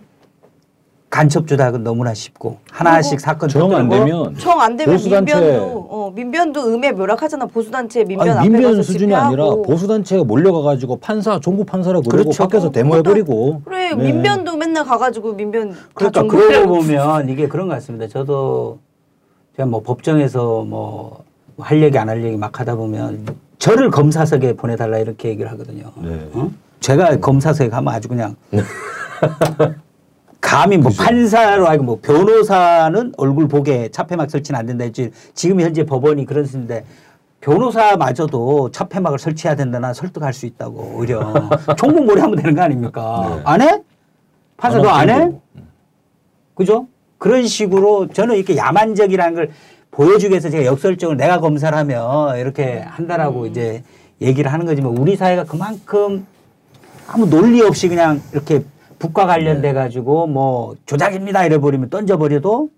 간첩 조작은 너무나 쉽고 하나씩 사건 정안 터뜨리고 되면 청안 되면 보수단체- 민변도 어, 민변도 음해 묘락하잖아 보수단체 민변 아니, 앞에 민변 가서 수준이 집회하고. 아니라 보수단체가 몰려가가지고 판사, 종북 판사라고 그러고 그렇죠. 밖에서 어, 데모해버리고 그래 네. 민변도 맨날 가가지고 민변 다 그러니까 그러고 보면 이게 그런 것 같습니다. 저도 제가 뭐 법정에서 뭐 할 얘기 안 할 얘기 막 하다 보면 저를 검사석에 보내달라 이렇게 얘기를 하거든요. 네. 어? 제가 검사석에 가면 아주 그냥 *laughs* 감히 뭐 판사로 하고 뭐 변호사는 얼굴 보게 차폐막 설치는 안 된다 했지 지금 현재 법원이 그런 식인데 변호사마저도 차폐막을 설치해야 된다나 설득할 수 있다고 오히려 *laughs* 종북몰이 하면 되는 거 아닙니까? 네. 안 해? 판사 너안 해? 그죠? 그런 식으로 저는 이렇게 야만적이라는 걸 보여주기 위해서 제가 역설적으로 내가 검사를 하면 이렇게 한다라고 이제 얘기를 하는 거지만 우리 사회가 그만큼 아무 논리 없이 그냥 이렇게 북과 관련돼 가지고 뭐 조작입니다 이래 버리면 던져버려도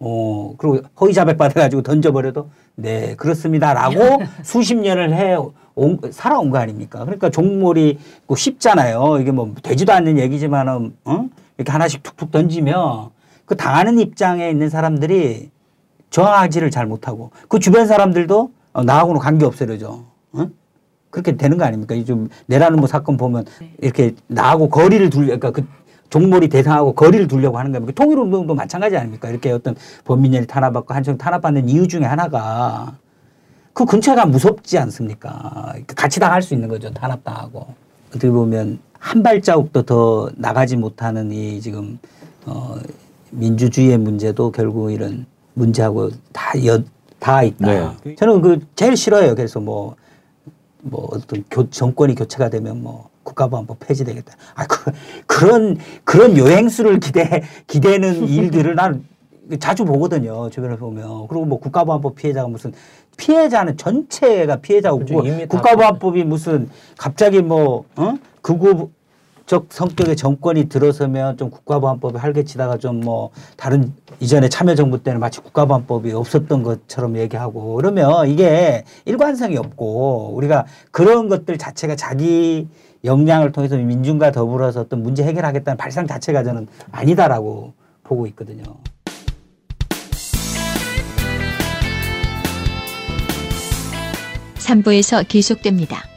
어 그리고 허위 자백 받아 가지고 던져버려도 네 그렇습니다라고 *laughs* 수십 년을 해 온, 살아온 거 아닙니까? 그러니까 종몰이 그 쉽잖아요. 이게 뭐 되지도 않는 얘기지만은 어? 이렇게 하나씩 툭툭 던지면 그 당하는 입장에 있는 사람들이 저항하지를 잘 못하고 그 주변 사람들도 어, 나하고는 관계 없어 이러죠. 어? 그렇게 되는 거 아닙니까? 좀 내라는 뭐 사건 보면 이렇게 나하고 거리를 둘, 그러니까 그 종몰이 대상하고 거리를 두려고 하는 겁니다. 통일운동도 마찬가지 아닙니까? 이렇게 어떤 범민연이 탄압받고 한청 탄압받는 이유 중에 하나가 그 근처가 무섭지 않습니까? 같이 당할 수 있는 거죠. 탄압당하고. 어떻게 보면 한 발자국도 더 나가지 못하는 이 지금 어 민주주의의 문제도 결국 이런 문제하고 다 여, 다 있다. 네. 저는 그 제일 싫어요. 그래서 뭐, 뭐 어떤 교, 정권이 교체가 되면 뭐 국가보안법 폐지되겠다. 아, 그, 그런, 그런 요행수를 기대, 기대는 *laughs* 일들을 난 자주 보거든요. 주변에서 보면. 그리고 뭐 국가보안법 피해자가 무슨 피해자는 전체가 피해자고 그렇죠. 국가보안법이 무슨 갑자기 뭐, 어? 극우 적 성격의 정권이 들어서면 좀 국가보안법이 활개치다가 좀 뭐 다른 이전에 참여정부 때는 마치 국가보안법이 없었던 것처럼 얘기하고 그러면 이게 일관성이 없고 우리가 그런 것들 자체가 자기 역량을 통해서 민중과 더불어서 어떤 문제 해결하겠다는 발상 자체가 저는 아니다라고 보고 있거든요. 3부에서 계속됩니다.